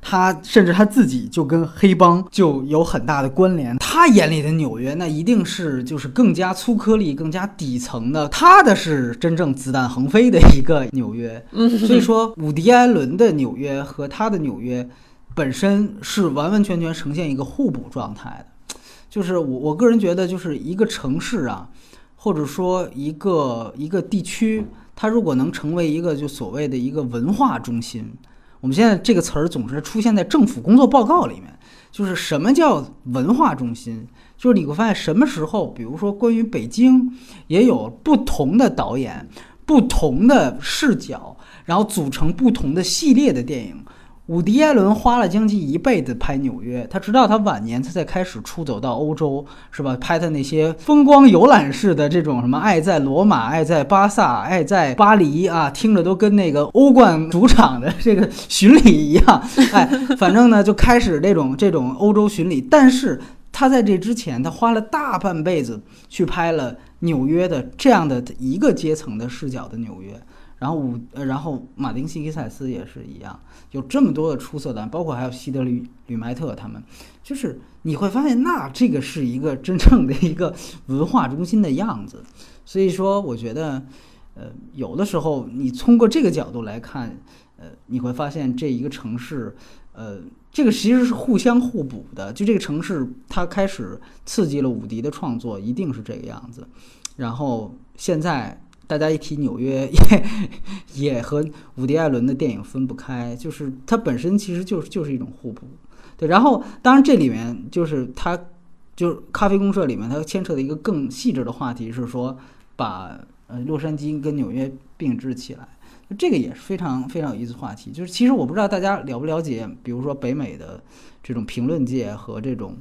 他甚至他自己就跟黑帮就有很大的关联。他眼里的纽约，那一定是就是更加粗颗粒、更加底层的。他的是真正子弹横飞的一个纽约。所以说，伍迪·艾伦的纽约和他的纽约本身是完完全全呈现一个互补状态的。就是我我个人觉得，就是一个城市啊，或者说一个一个地区，它如果能成为一个就所谓的一个文化中心。我们现在这个词儿总是出现在政府工作报告里面，就是什么叫文化中心？就是你会发现什么时候，比如说关于北京，也有不同的导演、不同的视角，然后组成不同的系列的电影。伍迪·艾伦花了将近一辈子拍纽约，他直到他晚年，他才开始出走到欧洲，是吧？拍他那些风光游览式的这种什么《爱在罗马》《爱在巴萨》《爱在巴黎》啊，听着都跟那个欧冠主场的这个巡礼一样。哎，反正呢，就开始这种这种欧洲巡礼。但是他在这之前，他花了大半辈子去拍了纽约的这样的一个阶层的视角的纽约。然后伍，然后马丁·西克塞斯也是一样，有这么多的出色的，包括还有西德吕·吕麦特他们，就是你会发现，那这个是一个真正的一个文化中心的样子。所以说，我觉得，呃，有的时候你通过这个角度来看，呃，你会发现这一个城市，呃，这个其实是互相互补的。就这个城市，它开始刺激了伍迪的创作，一定是这个样子。然后现在。大家一提纽约，也 [LAUGHS] 也和伍迪·艾伦的电影分不开，就是它本身其实就是就是一种互补。对，然后当然这里面就是它就是咖啡公社里面它牵扯的一个更细致的话题是说把呃洛杉矶跟纽约并置起来，这个也是非常非常有意思话题。就是其实我不知道大家了不了解，比如说北美的这种评论界和这种。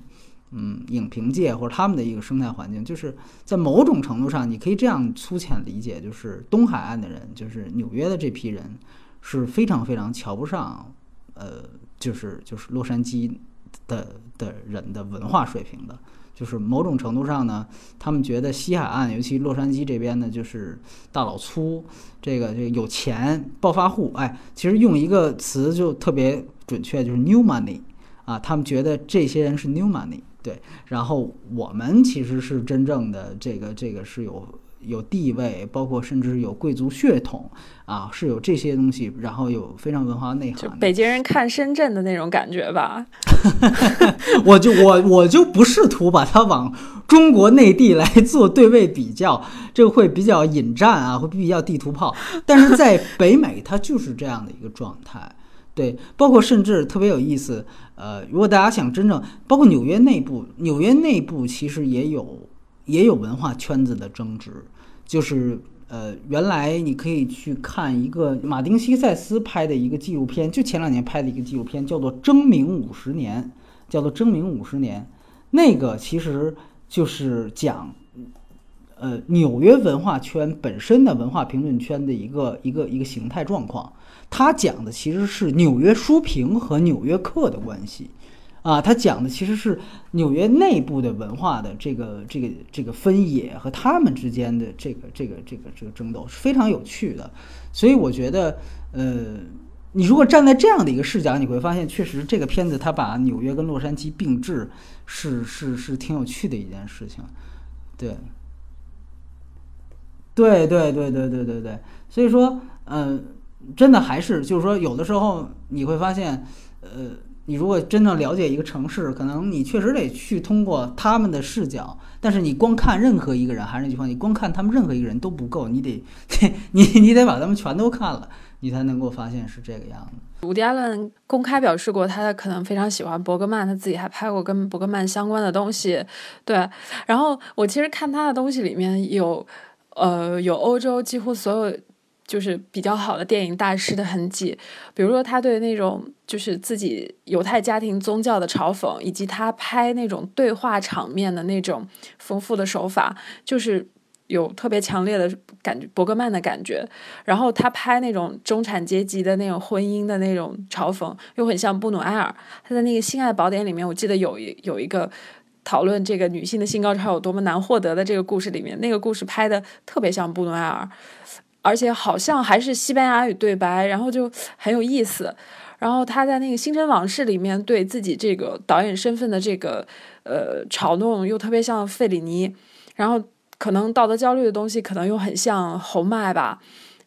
嗯，影评界或者他们的一个生态环境，就是在某种程度上，你可以这样粗浅理解，就是东海岸的人，就是纽约的这批人，是非常非常瞧不上，呃，就是就是洛杉矶的的人的文化水平的。就是某种程度上呢，他们觉得西海岸，尤其洛杉矶这边呢，就是大老粗，这个这个有钱暴发户。哎，其实用一个词就特别准确，就是 new money 啊，他们觉得这些人是 new money。对，然后我们其实是真正的这个这个是有有地位，包括甚至有贵族血统啊，是有这些东西，然后有非常文化内涵。就北京人看深圳的那种感觉吧。[LAUGHS] 我就我我就不试图把它往中国内地来做对位比较，这个会比较引战啊，会比较地图炮。但是在北美，它就是这样的一个状态。对，包括甚至特别有意思。呃，如果大家想真正，包括纽约内部，纽约内部其实也有也有文化圈子的争执。就是呃，原来你可以去看一个马丁·西塞斯拍的一个纪录片，就前两年拍的一个纪录片，叫做《争鸣五十年》，叫做《争鸣五十年》。那个其实就是讲呃纽约文化圈本身的文化评论圈的一个一个一个形态状况。他讲的其实是纽约书评和纽约客的关系，啊，它讲的其实是纽约内部的文化的这个这个这个分野和他们之间的这个这个这个这个争斗是非常有趣的。所以我觉得，呃，你如果站在这样的一个视角，你会发现，确实这个片子它把纽约跟洛杉矶并置，是是是挺有趣的一件事情。对，对对对对对对对，所以说，嗯，真的还是就是说，有的时候你会发现，呃，你如果真正了解一个城市，可能你确实得去通过他们的视角，但是你光看任何一个人，还是那句话，你光看他们任何一个人都不够，你得 [LAUGHS] 你你得把他们全都看了，你才能够发现是这个样子。伍迪·艾伦公开表示过，他可能非常喜欢伯格曼，他自己还拍过跟伯格曼相关的东西。对，然后我其实看他的东西里面有，呃，有欧洲几乎所有就是比较好的电影大师的痕迹，比如说他对那种就是自己犹太家庭宗教的嘲讽，以及他拍那种对话场面的那种丰富的手法，就是。有特别强烈的感觉，伯格曼的感觉。然后他拍那种中产阶级的那种婚姻的那种嘲讽，又很像布努埃尔。他在那个《性爱宝典》里面，我记得有一有一个讨论这个女性的性高潮有多么难获得的这个故事里面，那个故事拍的特别像布努埃尔，而且好像还是西班牙语对白，然后就很有意思。然后他在那个《星辰往事》里面对自己这个导演身份的这个呃嘲弄，又特别像费里尼。然后。可能道德焦虑的东西，可能又很像侯麦吧。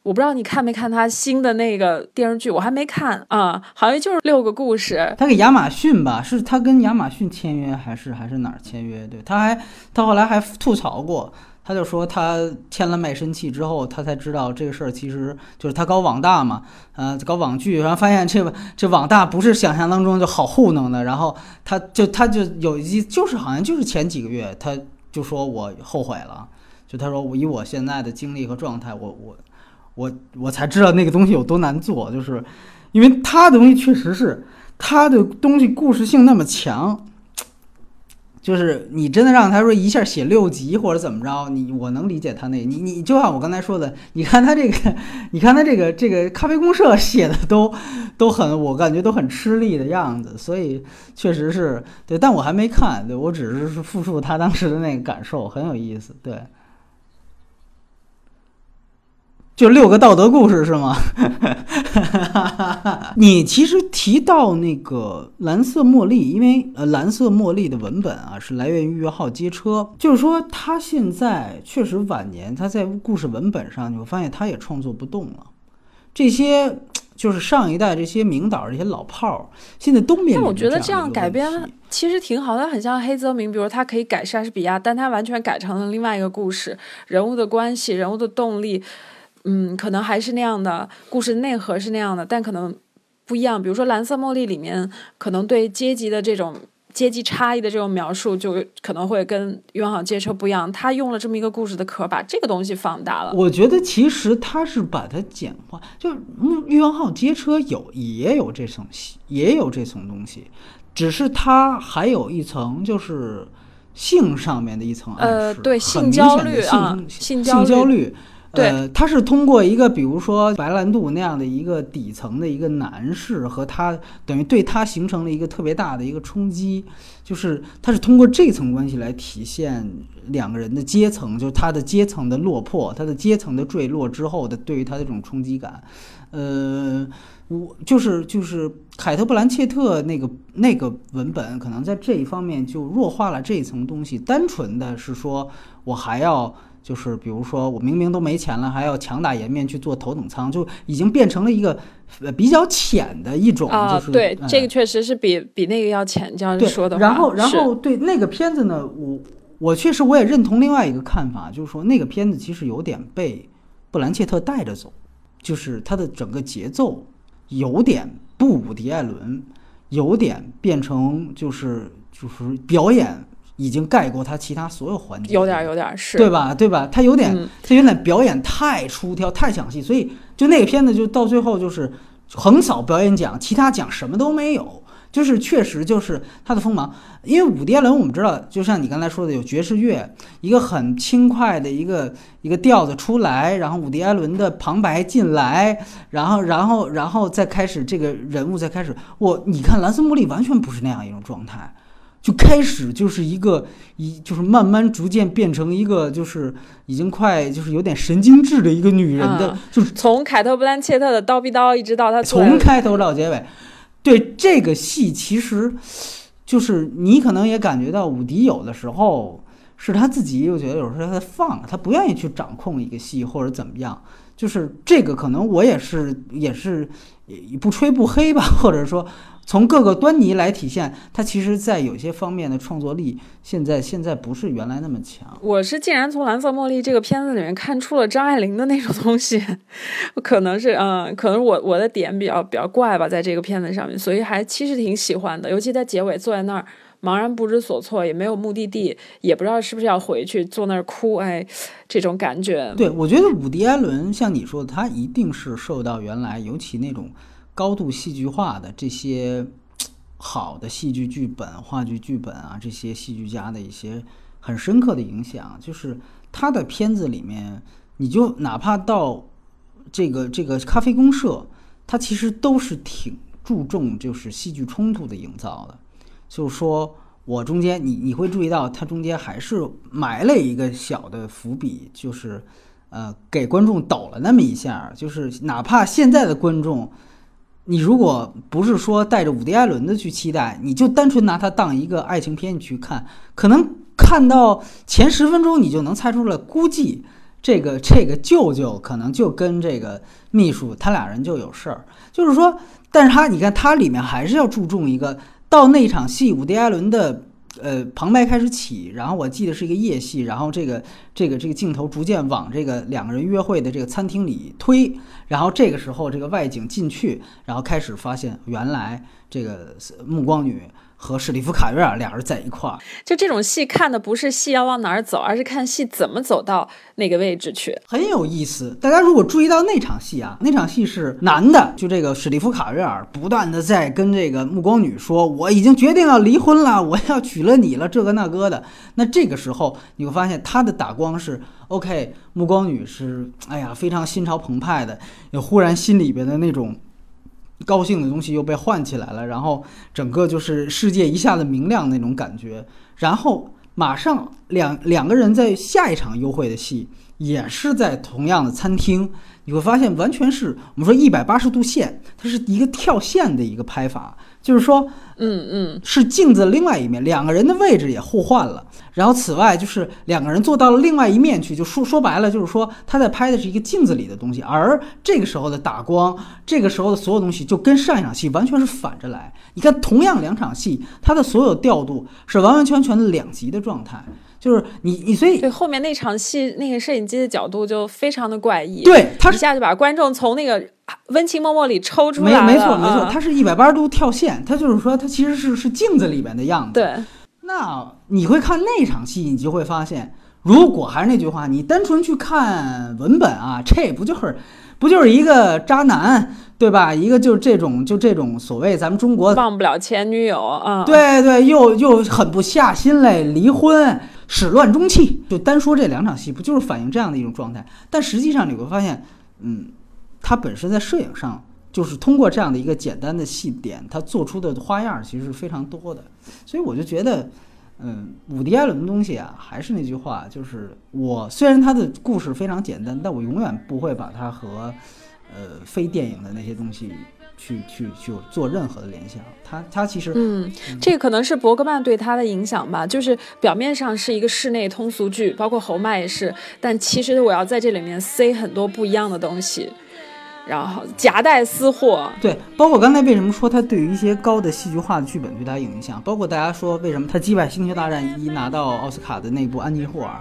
我不知道你看没看他新的那个电视剧，我还没看啊，好像就是六个故事。他给亚马逊吧，是他跟亚马逊签约，还是还是哪儿签约？对，他还他后来还吐槽过，他就说他签了卖身契之后，他才知道这个事儿其实就是他搞网大嘛，呃，搞网剧，然后发现这这网大不是想象当中就好糊弄的，然后他就他就有一就是好像就是前几个月他。就说我后悔了，就他说我以我现在的精力和状态，我我我我才知道那个东西有多难做，就是因为他的东西确实是他的东西故事性那么强，就是你真的让他说一下写六集或者怎么着，你我能理解他那，你你就像我刚才说的，你看他这个，[LAUGHS] 你看他这个这个咖啡公社 [LAUGHS] 写的都都很，我感觉都很吃力的样子，所以。确实是对，但我还没看，对我只是是复述他当时的那个感受，很有意思。对，就六个道德故事是吗？[LAUGHS] 你其实提到那个蓝色茉莉，因为呃，蓝色茉莉的文本啊是来源于约号街车，就是说他现在确实晚年，他在故事文本上，你会发现他也创作不动了，这些。就是上一代这些名导这些老炮儿，现在都面临但我觉得这样改编其实挺好，它很像黑泽明，比如他可以改莎士比亚，但他完全改成了另外一个故事，人物的关系、人物的动力，嗯，可能还是那样的，故事内核是那样的，但可能不一样。比如说《蓝色茉莉》里面，可能对阶级的这种。阶级差异的这种描述，就可能会跟《欲望号街车》不一样。他用了这么一个故事的壳，把这个东西放大了。我觉得其实他是把它简化，就《欲望号街车》有也有这层也有这层东西，只是它还有一层就是性上面的一层暗示，呃，对，性焦虑啊，性焦虑。呃，他是通过一个，比如说白兰度那样的一个底层的一个男士和他，等于对他形成了一个特别大的一个冲击，就是他是通过这层关系来体现两个人的阶层，就是他的阶层的落魄，他的阶层的坠落之后的对于他的这种冲击感。呃，我就是就是凯特·布兰切特那个那个文本，可能在这一方面就弱化了这一层东西，单纯的是说我还要。就是比如说，我明明都没钱了，还要强打颜面去做头等舱，就已经变成了一个呃比较浅的一种。啊，对，这个确实是比比那个要浅，这样说的话。然后，然后对那个片子呢，我我确实我也认同另外一个看法，就是说那个片子其实有点被布兰切特带着走，就是它的整个节奏有点不伍迪·艾伦，有点变成就是就是表演。已经盖过他其他所有环节，有点有点是，对吧？对吧？他有点，他有点表演太出挑、太抢戏，所以就那个片子就到最后就是横扫表演奖，其他奖什么都没有，就是确实就是他的锋芒。因为伍迪·艾伦我们知道，就像你刚才说的，有爵士乐，一个很轻快的一个一个调子出来，然后伍迪·艾伦的旁白进来，然后然后然后再开始这个人物再开始。我你看兰斯·莫利完全不是那样一种状态。就开始就是一个一就是慢慢逐渐变成一个就是已经快就是有点神经质的一个女人的，就是从凯特·布兰切特的刀逼刀一直到她从开头到结尾，对这个戏其实就是你可能也感觉到伍迪有的时候是他自己又觉得有时候他放他不愿意去掌控一个戏或者怎么样，就是这个可能我也是也是不吹不黑吧，或者说。从各个端倪来体现，他其实，在有些方面的创作力，现在现在不是原来那么强。我是竟然从《蓝色茉莉》这个片子里面看出了张爱玲的那种东西，可能是嗯，可能我我的点比较比较怪吧，在这个片子上面，所以还其实挺喜欢的。尤其在结尾坐在那儿茫然不知所措，也没有目的地，也不知道是不是要回去，坐那儿哭，哎，这种感觉。对，我觉得伍迪·艾伦像你说的，他一定是受到原来尤其那种。高度戏剧化的这些 [TSK] 好的戏剧剧本、话剧剧本啊，这些戏剧家的一些很深刻的影响，就是他的片子里面，你就哪怕到这个这个咖啡公社，他其实都是挺注重就是戏剧冲突的营造的。就是说我中间你你会注意到，他中间还是埋了一个小的伏笔，就是呃给观众抖了那么一下，就是哪怕现在的观众。你如果不是说带着伍迪·艾伦的去期待，你就单纯拿它当一个爱情片去看，可能看到前十分钟你就能猜出来，估计这个这个舅舅可能就跟这个秘书他俩人就有事儿。就是说，但是他你看他里面还是要注重一个，到那场戏，伍迪·艾伦的。呃，旁白开始起，然后我记得是一个夜戏，然后这个这个这个镜头逐渐往这个两个人约会的这个餐厅里推，然后这个时候这个外景进去，然后开始发现原来这个暮光女。和史蒂夫·卡瑞尔俩人在一块儿，就这种戏看的不是戏要往哪儿走，而是看戏怎么走到那个位置去，很有意思。大家如果注意到那场戏啊，那场戏是男的，就这个史蒂夫·卡瑞尔不断的在跟这个暮光女说：“我已经决定要离婚了，我要娶了你了，这个那个的。”那这个时候你会发现他的打光是 OK，暮光女是哎呀非常心潮澎湃的，也忽然心里边的那种。高兴的东西又被唤起来了，然后整个就是世界一下子明亮那种感觉，然后马上两两个人在下一场幽会的戏也是在同样的餐厅，你会发现完全是我们说一百八十度线，它是一个跳线的一个拍法，就是说。嗯嗯，是镜子另外一面，两个人的位置也互换了。然后此外就是两个人坐到了另外一面去，就说说白了就是说他在拍的是一个镜子里的东西，而这个时候的打光，这个时候的所有东西就跟上一场戏完全是反着来。你看，同样两场戏，它的所有调度是完完全全的两极的状态。就是你你所以对后面那场戏那个摄影机的角度就非常的怪异，对他一下就把观众从那个温情脉脉里抽出来了。没没错没错，他是一百八十度跳线，他就是说他其实是是镜子里面的样子。对，那你会看那场戏，你就会发现，如果还是那句话，你单纯去看文本啊，这不就是不就是一个渣男对吧？一个就是这种就这种所谓咱们中国忘不了前女友啊，对对，又又狠不下心来离婚。始乱终弃，就单说这两场戏，不就是反映这样的一种状态？但实际上你会发现，嗯，他本身在摄影上，就是通过这样的一个简单的细点，他做出的花样其实是非常多的。所以我就觉得，嗯，伍迪·艾伦的东西啊，还是那句话，就是我虽然他的故事非常简单，但我永远不会把它和，呃，非电影的那些东西。去去去做任何的联想，他他其实，嗯，这个可能是伯格曼对他的影响吧，就是表面上是一个室内通俗剧，包括侯麦也是，但其实我要在这里面塞很多不一样的东西。然后夹带私货，对，包括刚才为什么说他对于一些高的戏剧化的剧本对他影响，包括大家说为什么他击败《星球大战一》拿到奥斯卡的那部《安妮霍尔》，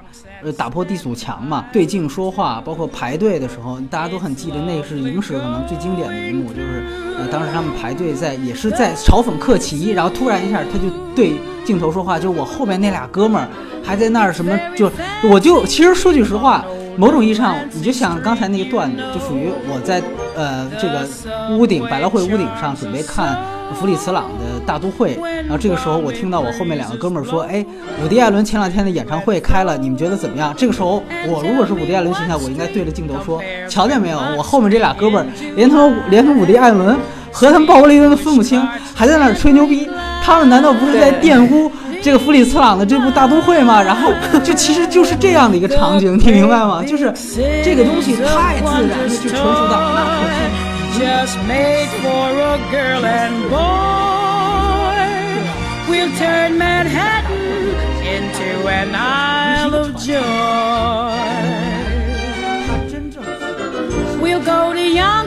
呃，打破地阻墙嘛，对镜说话，包括排队的时候，大家都很记得，那是影史可能最经典的一幕，就是呃，当时他们排队在也是在嘲讽克奇，然后突然一下他就对镜头说话，就我后边那俩哥们儿还在那儿什么，就我就其实说句实话。某种意义上，你就像刚才那个段子，就属于我在呃这个屋顶百乐汇屋顶上准备看弗里茨朗的大都会，然后这个时候我听到我后面两个哥们儿说，哎，伍迪·艾伦前两天的演唱会开了，你们觉得怎么样？这个时候我如果是伍迪·艾伦形象，我应该对着镜头说，瞧见没有，我后面这俩哥们儿连同连同伍迪·艾伦和他们鲍勃·雷登都分不清，还在那儿吹牛逼，他们难道不是在玷污？这个弗里茨朗的这部大都会嘛，然后就其实就是这样的一个场景，你明白吗？就是这个东西太自然的就纯属到那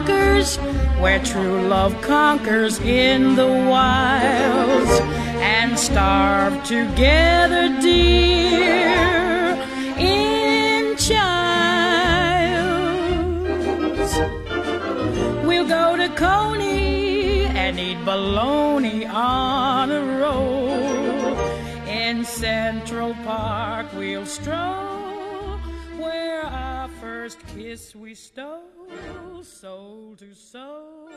可是 where true love conquers in the wilds and starve together, dear, in childs. We'll go to Coney and eat bologna on a roll. In Central Park, we'll stroll where our first kiss we stole, soul to soul.